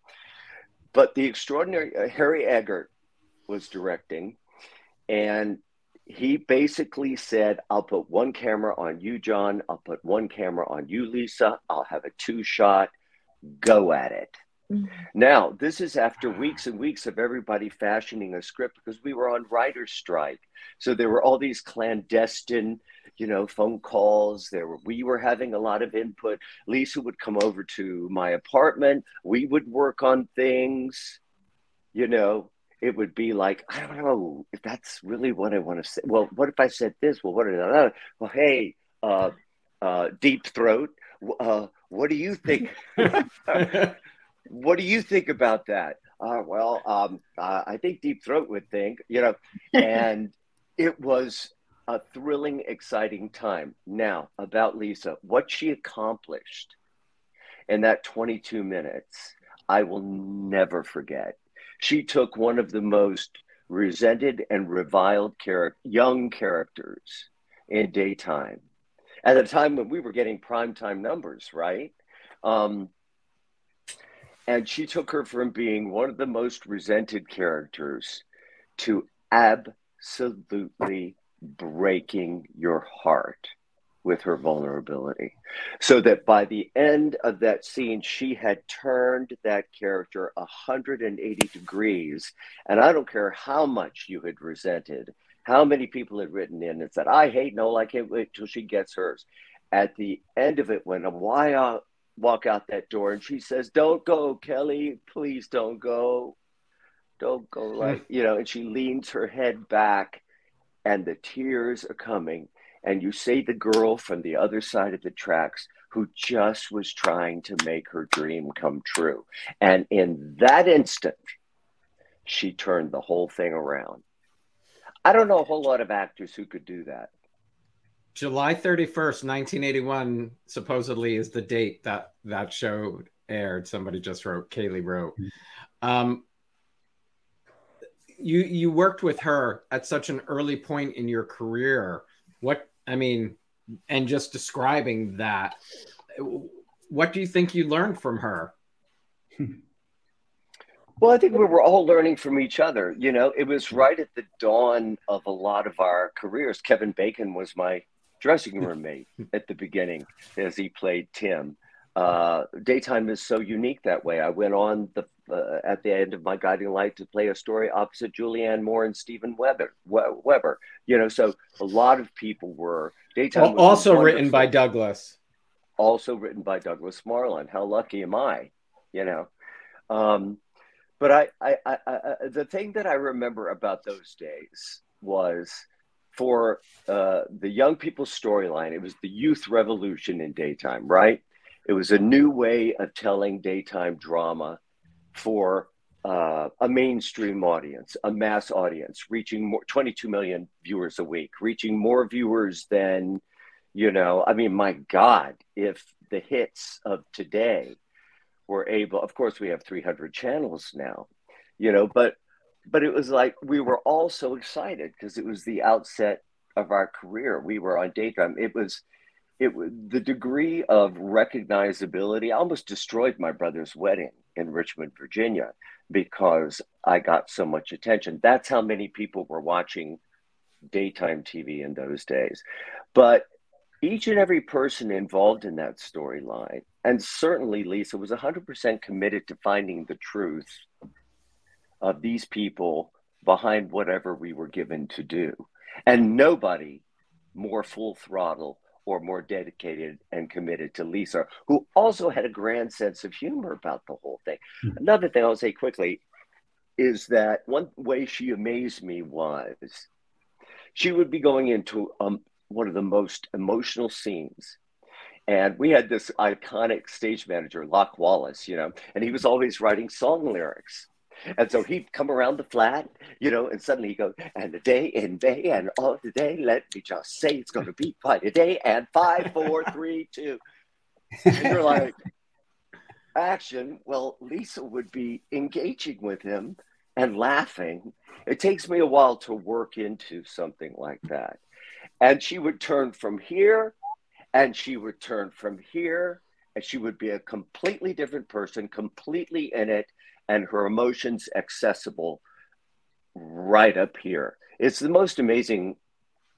But the extraordinary uh, Harry Eggert was directing, and he basically said, I'll put one camera on you, John. I'll put one camera on you, Lisa. I'll have a two shot. Go at it. Mm-hmm. Now, this is after weeks and weeks of everybody fashioning a script because we were on writer's strike. So there were all these clandestine you know, phone calls. There were, we were having a lot of input. Lisa would come over to my apartment. We would work on things, you know, it would be like, I don't know if that's really what I want to say. Well, what if I said this? Well, what did I, well, Hey, uh, uh, deep throat. Uh, what do you think? what do you think about that? Uh, well, um, uh, I think Deep Throat would think, you know, and it was a thrilling, exciting time. Now, about Lisa, what she accomplished in that 22 minutes, I will never forget. She took one of the most resented and reviled char- young characters in daytime at a time when we were getting primetime numbers, right? Um, and she took her from being one of the most resented characters to absolutely breaking your heart with her vulnerability. So that by the end of that scene, she had turned that character 180 degrees. And I don't care how much you had resented, how many people had written in and said, I hate Noel, I can't wait till she gets hers. At the end of it, when Why walk out that door and she says, Don't go, Kelly, please don't go. Don't go hmm. like, you know, and she leans her head back and the tears are coming. And you see the girl from the other side of the tracks who just was trying to make her dream come true. And in that instant she turned the whole thing around. I don't know a whole lot of actors who could do that july 31st 1981 supposedly is the date that that show aired. Somebody just wrote kaylee wrote. Mm-hmm. um, you you worked with her at such an early point in your career. What i mean and just describing that what do you think you learned from her? Well i think we were all learning from each other you know? It was right at the dawn of a lot of our careers. Kevin bacon was my dressing room mate at the beginning as he played tim uh, daytime is so unique that way. I went on the uh, at the end of my guiding light to play a story opposite Julianne Moore and Steven Weber. Weber, you know, so a lot of people were daytime. Well, also written by Douglas. Also written by Douglas Marland. How lucky am I? You know, um, but I, I, I, I, the thing that I remember about those days was for uh, the young people's storyline. It was the youth revolution in daytime, right? It was a new way of telling daytime drama for uh, a mainstream audience, a mass audience, reaching more 22 million viewers a week, reaching more viewers than, you know, I mean, my God, if the hits of today were able, of course, we have 300 channels now, you know, but but it was like we were all so excited because it was the outset of our career. We were on daytime. It was it was the degree of recognizability almost destroyed my brother's wedding in Richmond, Virginia, because I got so much attention. That's how many people were watching daytime TV in those days. But each and every person involved in that storyline, and certainly Lisa was 100% committed to finding the truth of these people behind whatever we were given to do. And nobody more full throttle or more dedicated and committed to Lisa, who also had a grand sense of humor about the whole thing. Mm-hmm. Another thing I'll say quickly is that one way she amazed me was she would be going into um, one of the most emotional scenes. And we had this iconic stage manager, Lock Wallace, you know, and he was always writing song lyrics. And so he'd come around the flat, you know, and suddenly he goes, and the day in May and all the day, let me just say it's going to be quite a day. And five, four, three, two. And you're like, action. Well, Lisa would be engaging with him and laughing. It takes me a while to work into something like that. And she would turn from here and she would turn from here and she would be a completely different person, completely in it and her emotions accessible right up here. It's the most amazing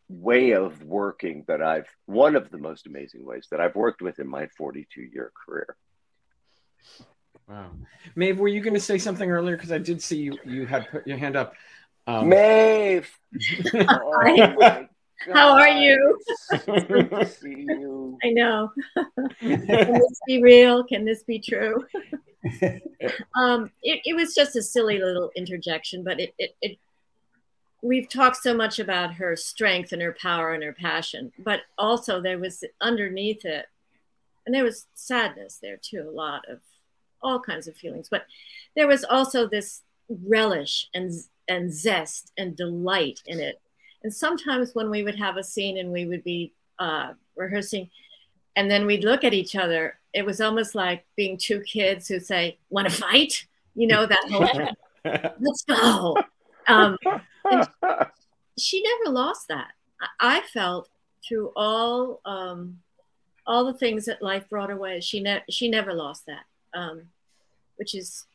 way of working that I've, one of the most amazing ways that I've worked with in my 42 year career. Wow. Maeve, were you going to say something earlier? Because I did see you, you had put your hand up. Um, Maeve! oh How are you? you? I know. Can this be real? Can this be true? um, it, it, was just a silly little interjection, but it, it, it we've talked so much about her strength and her power and her passion, but also there was underneath it, and there was sadness there too, a lot of all kinds of feelings, but there was also this relish and and zest and delight in it. And sometimes when we would have a scene and we would be uh, rehearsing, and then we'd look at each other it was almost like being two kids who say, "Want to fight?" You know that whole. Let's go. Um, she never lost that. I felt through all um, all the things that life brought her way, she ne- she never lost that, um, which is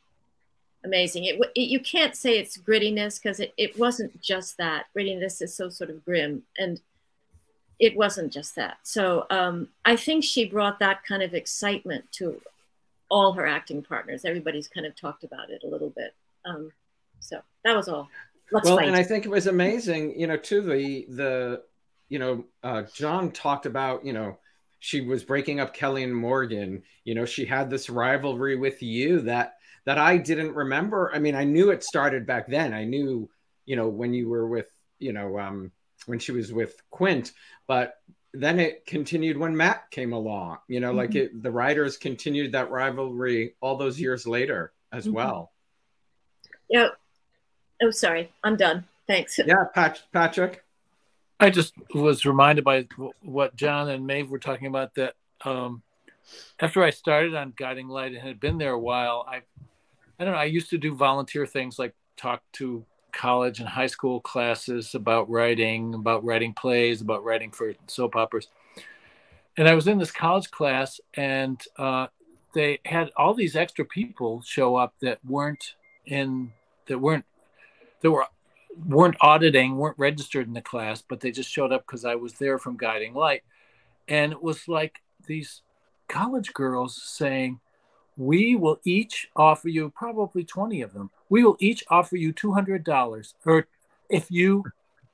amazing. It, it, you can't say it's grittiness because it, it wasn't just that. Grittiness is so sort of grim, and it wasn't just that. So um, I think she brought that kind of excitement to all her acting partners. Everybody's kind of talked about it a little bit. Um, so that was all. Let's well, fight. and I think it was amazing, you know, to the, the, you know, uh, John talked about, you know, she was breaking up Kelly and Morgan. You know, she had this rivalry with you that, that I didn't remember. I mean, I knew it started back then. I knew, you know, when you were with, you know, um, when she was with Quint, but then it continued when Matt came along. You know, mm-hmm. like it, the writers continued that rivalry all those years later as mm-hmm. well. Yeah. Oh, sorry. I'm done. Thanks. Yeah, Pat- Patrick. I just was reminded by what John and Maeve were talking about that um, after I started on Guiding Light and had been there a while, I I don't know, I used to do volunteer things like talk to college and high school classes about writing, about writing plays, about writing for soap operas. And I was in this college class, and uh, they had all these extra people show up that weren't in that weren't that were weren't auditing, weren't registered in the class, but they just showed up because I was there from Guiding Light, and it was like these college girls saying, "We will each offer you probably twenty of them we will each offer you $200 or if you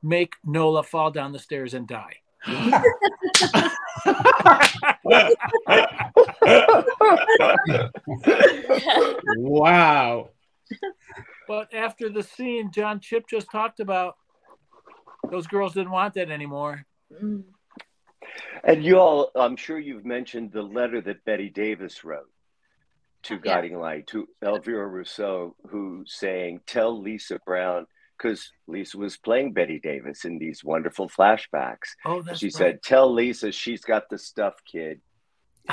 make Nola fall down the stairs and die. wow. But after the scene John Shipp just talked about, those girls didn't want that anymore. Mm. And you all, I'm sure you've mentioned the letter that Bette Davis wrote to Guiding Light to Elvira Rousseau, who saying, "Tell Lisa Brown." Because Lisa was playing Bette Davis in these wonderful flashbacks. Oh, that's she right. said, "Tell Lisa she's got the stuff, kid."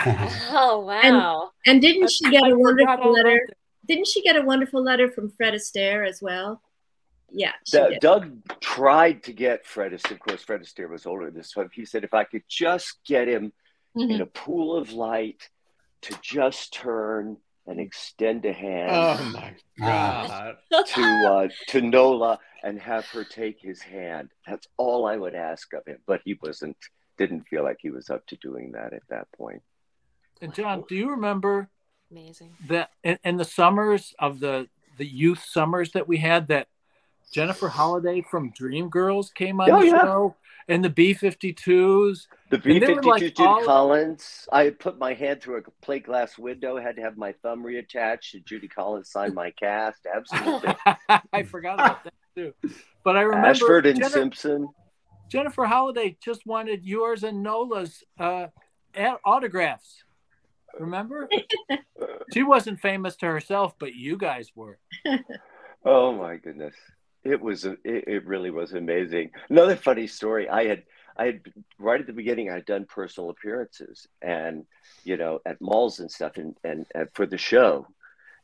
Oh wow! And didn't she get a I forgot wonderful letter? about Didn't she get a wonderful letter from Fred Astaire as well? Yeah, she D- did. Doug tried to get Fred Astaire. Of course, Fred Astaire was older this time. He said, "If I could just get him mm-hmm. in a pool of light to just turn and extend a hand." Oh my God. to uh, to Nola and have her take his hand. That's all I would ask of him. But he wasn't. Didn't feel like he was up to doing that at that point. And John, do you remember Amazing. that in, in the summers of the the youth summers that we had that Jennifer Holliday from Dreamgirls came on Oh, the yeah. show and the B 52s. The B fifty two like, Judy all- Collins. I put my hand through a plate glass window. Had to have my thumb reattached. And Judy Collins signed my cast. Absolutely. I forgot about that too. But I remember Ashford and Jenni- Simpson. Jennifer Holliday just wanted yours and Nola's uh, autographs. Remember? she wasn't famous to herself, but you guys were. Oh my goodness. It was it, it really was amazing. Another funny story. I had I had right at the beginning I had done personal appearances and you know at malls and stuff and and, and for the show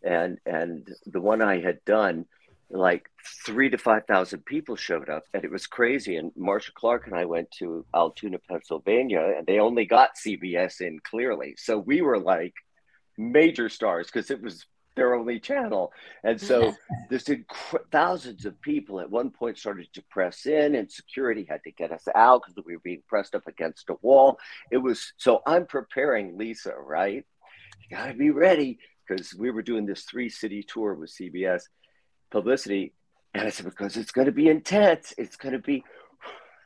and and the one I had done like three to five thousand people showed up and it was crazy and Marsha Clark and I went to Altoona, Pennsylvania and they only got CBS in clearly. So we were like major stars because it was their only channel. And so this inc- thousands of people at one point started to press in, and security had to get us out because we were being pressed up against a wall. It was so I'm preparing Lisa, right? You got to be ready because we were doing this three city tour with CBS publicity. And I said, because it's going to be intense. It's going to be.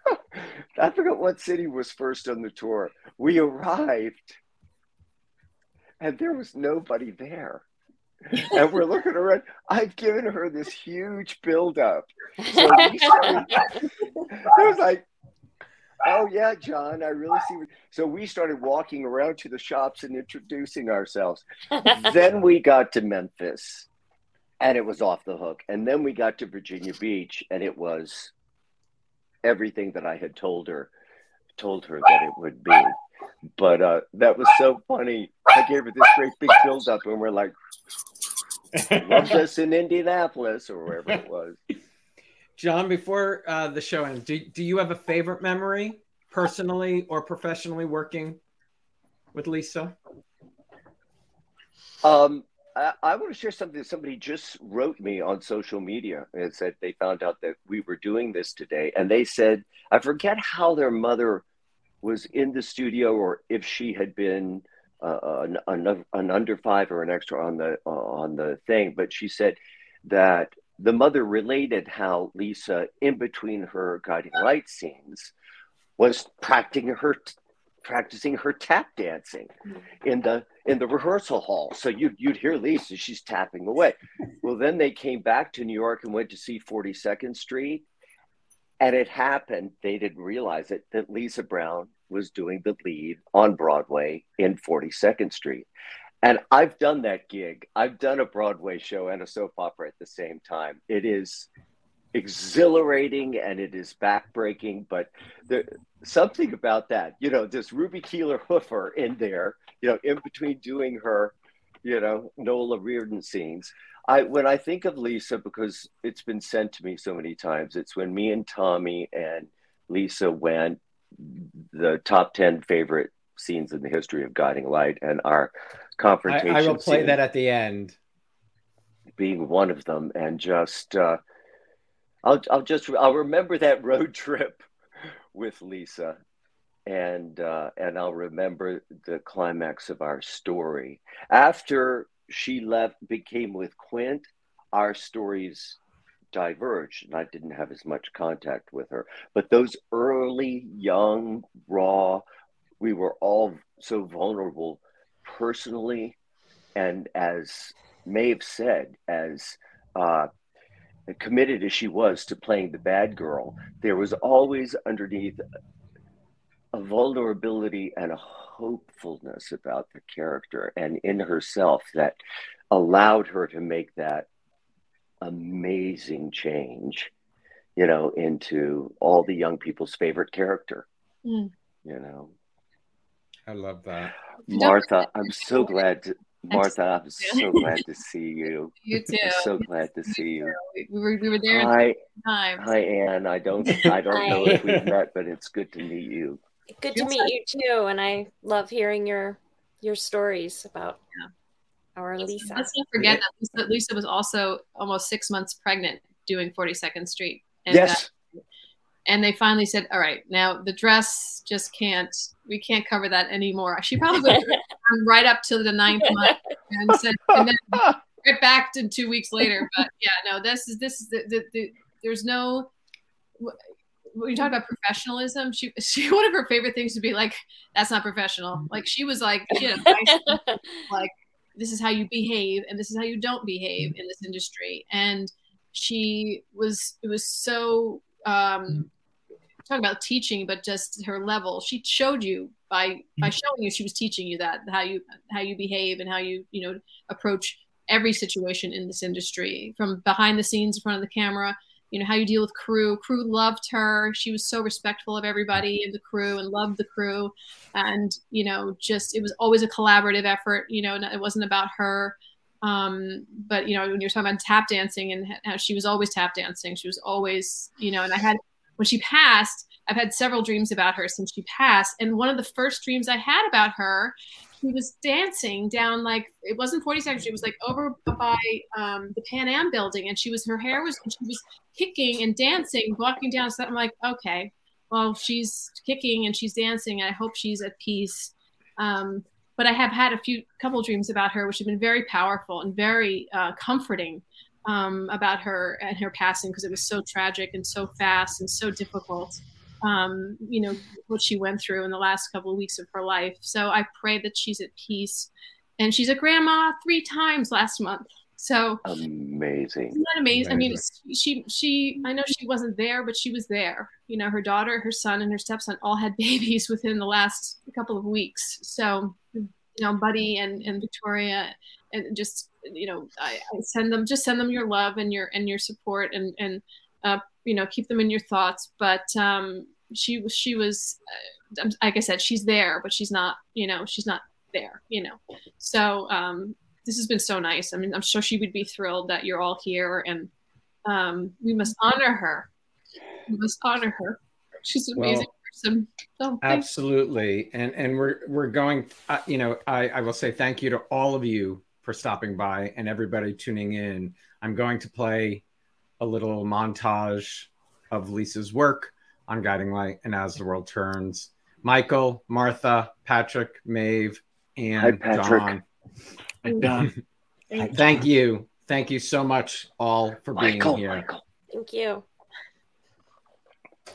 I forgot what city was first on the tour. We arrived and there was nobody there. And we're looking around. I've given her this huge buildup. So we started, I was like, oh, yeah, John, I really see. So we started walking around to the shops and introducing ourselves. then we got to Memphis and it was off the hook. And then we got to Virginia Beach and it was everything that I had told her, told her that it would be. But uh, that was so funny. I gave her this great big build up, and we're like, loved us in Indianapolis or wherever it was. John, before uh, the show ends, do, do you have a favorite memory, personally or professionally, working with Lisa? Um, I, I want to share something that somebody just wrote me on social media and said they found out that we were doing this today. And they said, I forget how their mother was in the studio or if she had been uh, an, an, under five or an extra on the uh, on the thing, but she said that the mother related how Lisa, in between her guiding light scenes, was practicing her practicing her tap dancing in the in the rehearsal hall. So you'd you'd hear Lisa, she's tapping away. Well, then they came back to New York and went to see 42nd Street. And it happened, they didn't realize it, that Lisa Brown was doing the lead on Broadway in 42nd Street. And I've done that gig. I've done a Broadway show and a soap opera at the same time. It is exhilarating and it is backbreaking, but the something about that, you know, this Ruby Keeler Hoofer in there, you know, in between doing her, you know, Nola Reardon scenes. I when I think of Lisa, because it's been sent to me so many times, it's when me and Tommy and Lisa went the top 10 favorite scenes in the history of Guiding Light and our confrontation. I, I will play that at the end. being one of them and just uh I'll I'll just I'll remember that road trip with Lisa and uh and I'll remember the climax of our story. After she left became with Quint, our stories diverged and I didn't have as much contact with her. But those early, young, raw, we were all so vulnerable personally and as Maeve said, as uh, committed as she was to playing the bad girl, there was always underneath a vulnerability and a hopefulness about the character and in herself that allowed her to make that amazing change, you know, into all the young people's favorite character. Mm. You know, I love that. Martha, I'm so glad to. Martha, I'm so glad to see you. You too. I'm so glad to see you. We were, we were there Hi, times. hi, Anne. I don't, I don't know if we've met, but it's good to meet you. Good to meet you too, and I love hearing your your stories about our Lisa. Let's not forget that Lisa, Lisa was also almost six months pregnant doing 42nd Street. And Yes. that- and they finally said, "All right, now the dress just can't. We can't cover that anymore." She probably would right up to the ninth month and said, and then right back in two weeks later. But yeah, no, this is this is the, the, the there's no. When you talk about professionalism, she she one of her favorite things to be like, "That's not professional." Like she was like, you know, like this is how you behave and this is how you don't behave in this industry. And she was it was so um talk about teaching but just her level. She showed you by by showing you she was teaching you that how you how you behave and how you you know approach every situation in this industry from behind the scenes in front of the camera you know how you deal with crew. Crew loved her. She was so respectful of everybody in the crew and loved the crew. And you know just it was always a collaborative effort you know it wasn't about her. Um but you know when you're talking about tap dancing and how she was always tap dancing she was always you know and i had when she passed i've had several dreams about her since she passed. And one of the first dreams i had about her she was dancing down like it wasn't 42nd Street, it was like over by um, the Pan Am building, and she was her hair was she was kicking and dancing, walking down. So I'm like, okay, well she's kicking and she's dancing, and I hope she's at peace. Um, but I have had a few couple dreams about her, which have been very powerful and very uh, comforting um, about her and her passing because it was so tragic and so fast and so difficult um, you know, what she went through in the last couple of weeks of her life. So I pray that she's at peace. And she's a grandma three times last month. So Amazing. isn't that amazing? I mean, she she I know she wasn't there, but she was there. You know, her daughter, her son, and her stepson all had babies within the last couple of weeks. So, you know, Buddy and and Victoria, and just you know, I, I send them just send them your love and your and your support and and uh, you know keep them in your thoughts. But um, she was she was uh, like I said, she's there, but she's not. You know, she's not there. You know, so um, this has been so nice. I mean, I'm sure she would be thrilled that you're all here, and um, we must honor her. We must honor her. She's an amazing person. So. Absolutely, and and we're we're going. Uh, you know, I I will say thank you to all of you for stopping by and everybody tuning in. I'm going to play a little montage of Lisa's work on Guiding Light and As the World Turns. Michael, Martha, Patrick, Maeve, and Hi, Patrick. John. Hi, John. Thank you. Thank you so much all for being here. Michael. Thank you.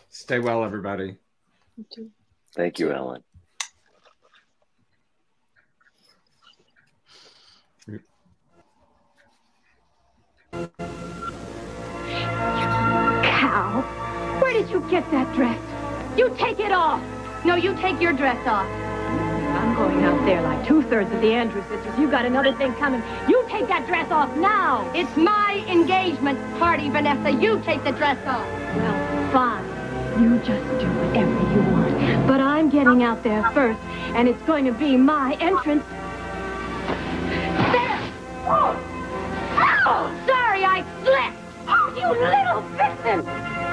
Stay well, everybody. Thank you, Alan. Cow, where did you get that dress? You take it off. No, you take your dress off. I'm going out there like two-thirds of the Andrews sisters. You got another thing coming. You take that dress off now. It's my engagement party, Vanessa. You take the dress off. Well, fine. You just do whatever you want. But I'm getting out there first, and it's going to be my entrance. There! Oh! Oh, sorry, I slipped! Oh, you little vixen!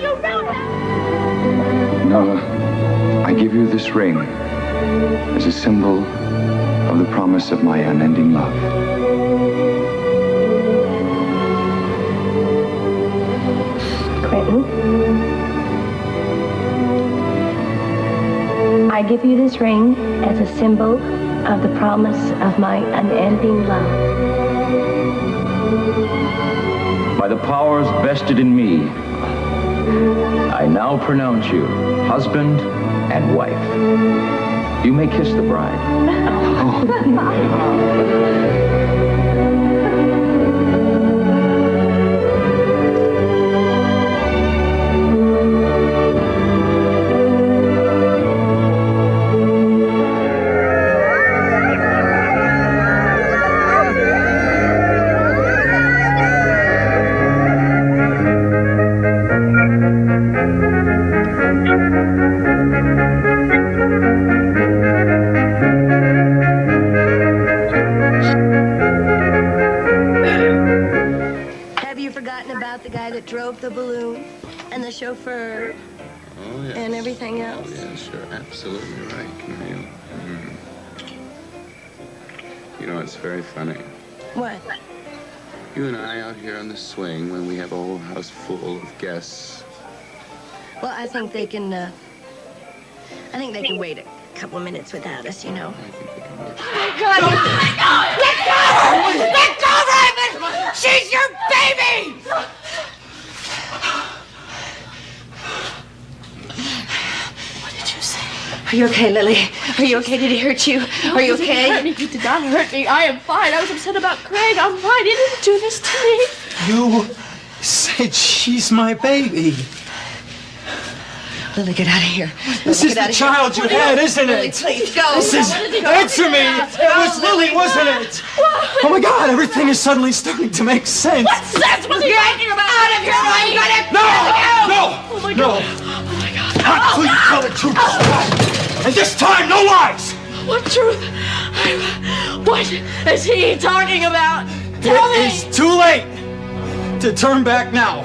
Engagement, what do you know? Noah, I give you this ring as a symbol of the promise of my unending love. Quinton. I give you this ring as a symbol of the promise of my unending love. By the powers vested in me, I now pronounce you husband and wife. You may kiss the bride. You know, it's very funny. What? You and I out here on the swing when we have a whole house full of guests. Well, I think they can. Uh, I think they can wait a couple of minutes without us. You know. Oh, my God. Let go! Let go! Let go, Raven! She's your baby! What did you say? Are you okay, Lily? Are you okay? Did he hurt you? Are you okay? hurt me. He did not hurt me. I am fine. I was upset about Craig. I'm fine. He didn't do this to me. You said she's my baby. Lily, get out of here. This Lily, is get the child here. you had, isn't Lily, it? please go. This is. What did he go? Answer me! What did he It was Lily, wasn't it? Oh my god, everything is suddenly starting to make sense. What sense was he talking about? Out of here! I'm gonna No! No! Oh my No! God. Oh my God. Not oh, till you tell the truth. And this time, no lies! What truth? What is he talking about? Tell It me. is too late to turn back now.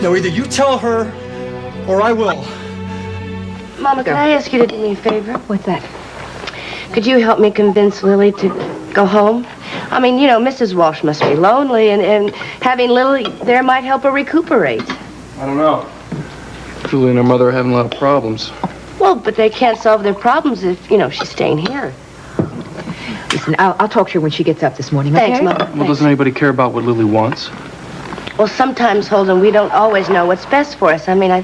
Now, either you tell her or I will. Mama, can I ask you to do me a favor? What's that? Could you help me convince Lily to go home? I mean, you know, Mrs. Walsh must be lonely, and, and having Lily there might help her recuperate. I don't know. Julie and her mother are having a lot of problems. Well, but they can't solve their problems if, you know, she's staying here. Listen, I'll, I'll talk to her when she gets up this morning, Thanks, okay? Mother. Well, doesn't anybody care about what Lily wants? Well, sometimes, Holden, we don't always know what's best for us. I mean, I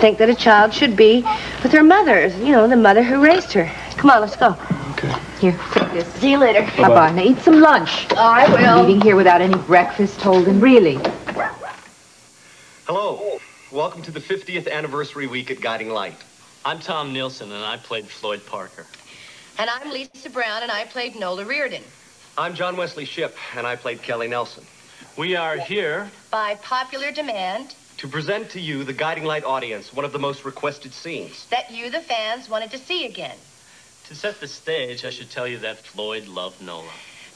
think that a child should be with her mother, you know, the mother who raised her. Come on, let's go. Okay. Here, take this. See you later. Bye-bye. Now eat some lunch. I will. Eating here without any breakfast, Holden, really. Hello. Welcome to the 50th anniversary week at Guiding Light. I'm Tom Nielsen, and I played Floyd Parker. And I'm Lisa Brown, and I played Nola Reardon. I'm John Wesley Shipp, and I played Kelly Nelson. We are here By popular demand, to present to you, the Guiding Light audience, one of the most requested scenes. that you, the fans, wanted to see again. To set the stage, I should tell you that Floyd loved Nola.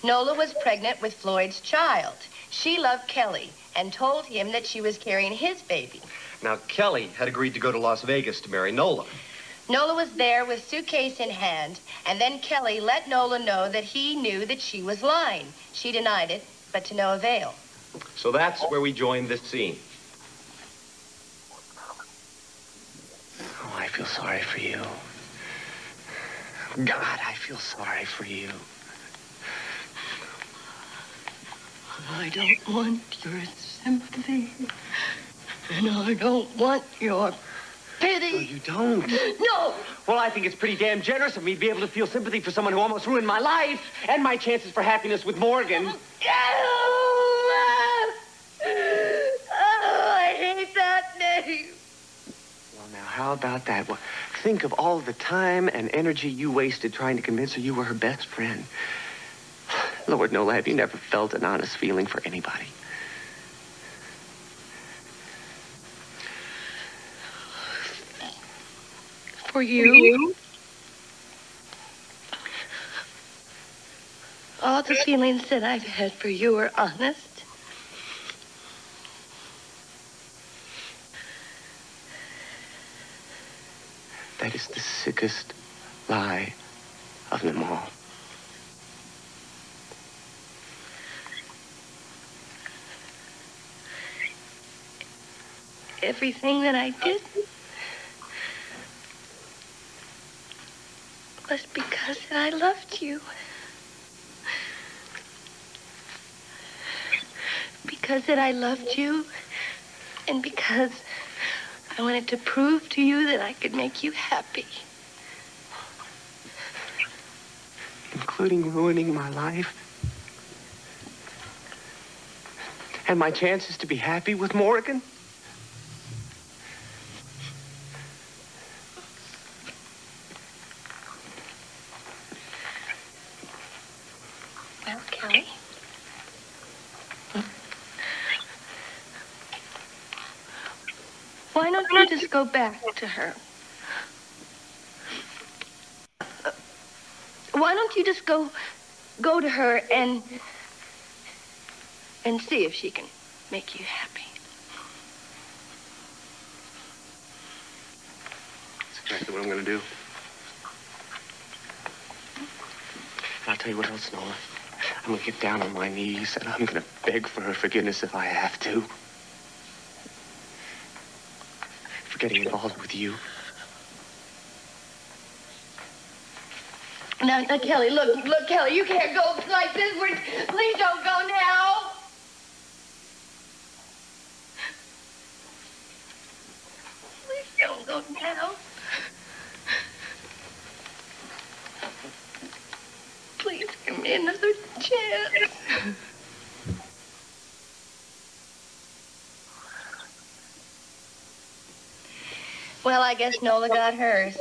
Nola was pregnant with Floyd's child. She loved Kelly and told him that she was carrying his baby. Now, Kelly had agreed to go to Las Vegas to marry Nola. Nola was there with suitcase in hand, and then Kelly let Nola know that he knew that she was lying. She denied it, but to no avail. So that's where we join this scene. Oh, I feel sorry for you. God, I feel sorry for you. I don't want your sympathy, and I don't want your pity. Oh, you don't? No! Well, I think it's pretty damn generous of me to be able to feel sympathy for someone who almost ruined my life and my chances for happiness with Morgan. Oh, oh I hate that name. Well, now, how about that? Well, think of all the time and energy you wasted trying to convince her you were her best friend. Lord, Nola, have you never felt an honest feeling for anybody? For you? All the feelings that I've had for you are honest. That is the sickest lie of them all. Everything that I did was because I loved you. Because that I loved you, and because I wanted to prove to you that I could make you happy. Including ruining my life. And my chances to be happy with Morgan. Well, Kelly. Why don't you just go back to her? Uh, Why don't you just go go to her and and see if she can make you happy? That's exactly what I'm gonna do. I'll tell you what else, Nola. I'm gonna get down on my knees and I'm gonna beg for her forgiveness if I have to. For getting involved with you. Now, now, Kelly, look, look, Kelly, you can't go like this. We're, please don't go now. Please don't go now. Please give me another chance. Well, I guess Nola got hers.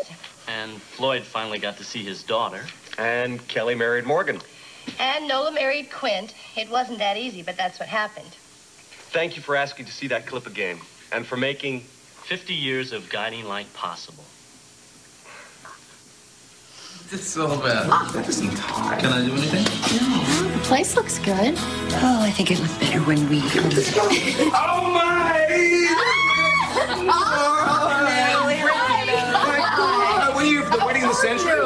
And Floyd finally got to see his daughter. And Kelly married Morgan. And Nola married Quint. It wasn't that easy, but that's what happened. Thank you for asking to see that clip again. And for making 50 years of guiding light possible. It's so bad. Ah, that doesn't talk. Can I do anything? No. The place looks good. Oh, I think it looked better when we. oh my! Ah! What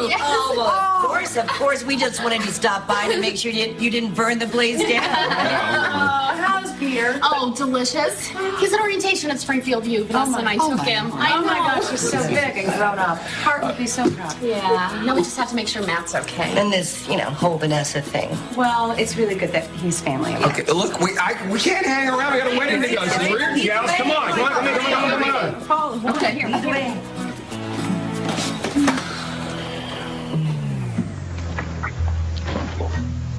century? Oh, of oh. course, of course. We just wanted to stop by to make sure you, you didn't burn the place down. Oh, how's Peter? Oh, delicious. He's at orientation at Springfield View. Vanessa and I oh took oh my him. I Oh my gosh, he's so big and grown up. Hart would be so proud. Yeah. No, we just have to make sure Matt's okay. And this, you know, whole Vanessa thing. Well, it's really good that he's family. Okay, look, we I, we can't hang around. We got a wedding to go to. We're gals. Come on, come on, come on, come on, come on. Okay, here.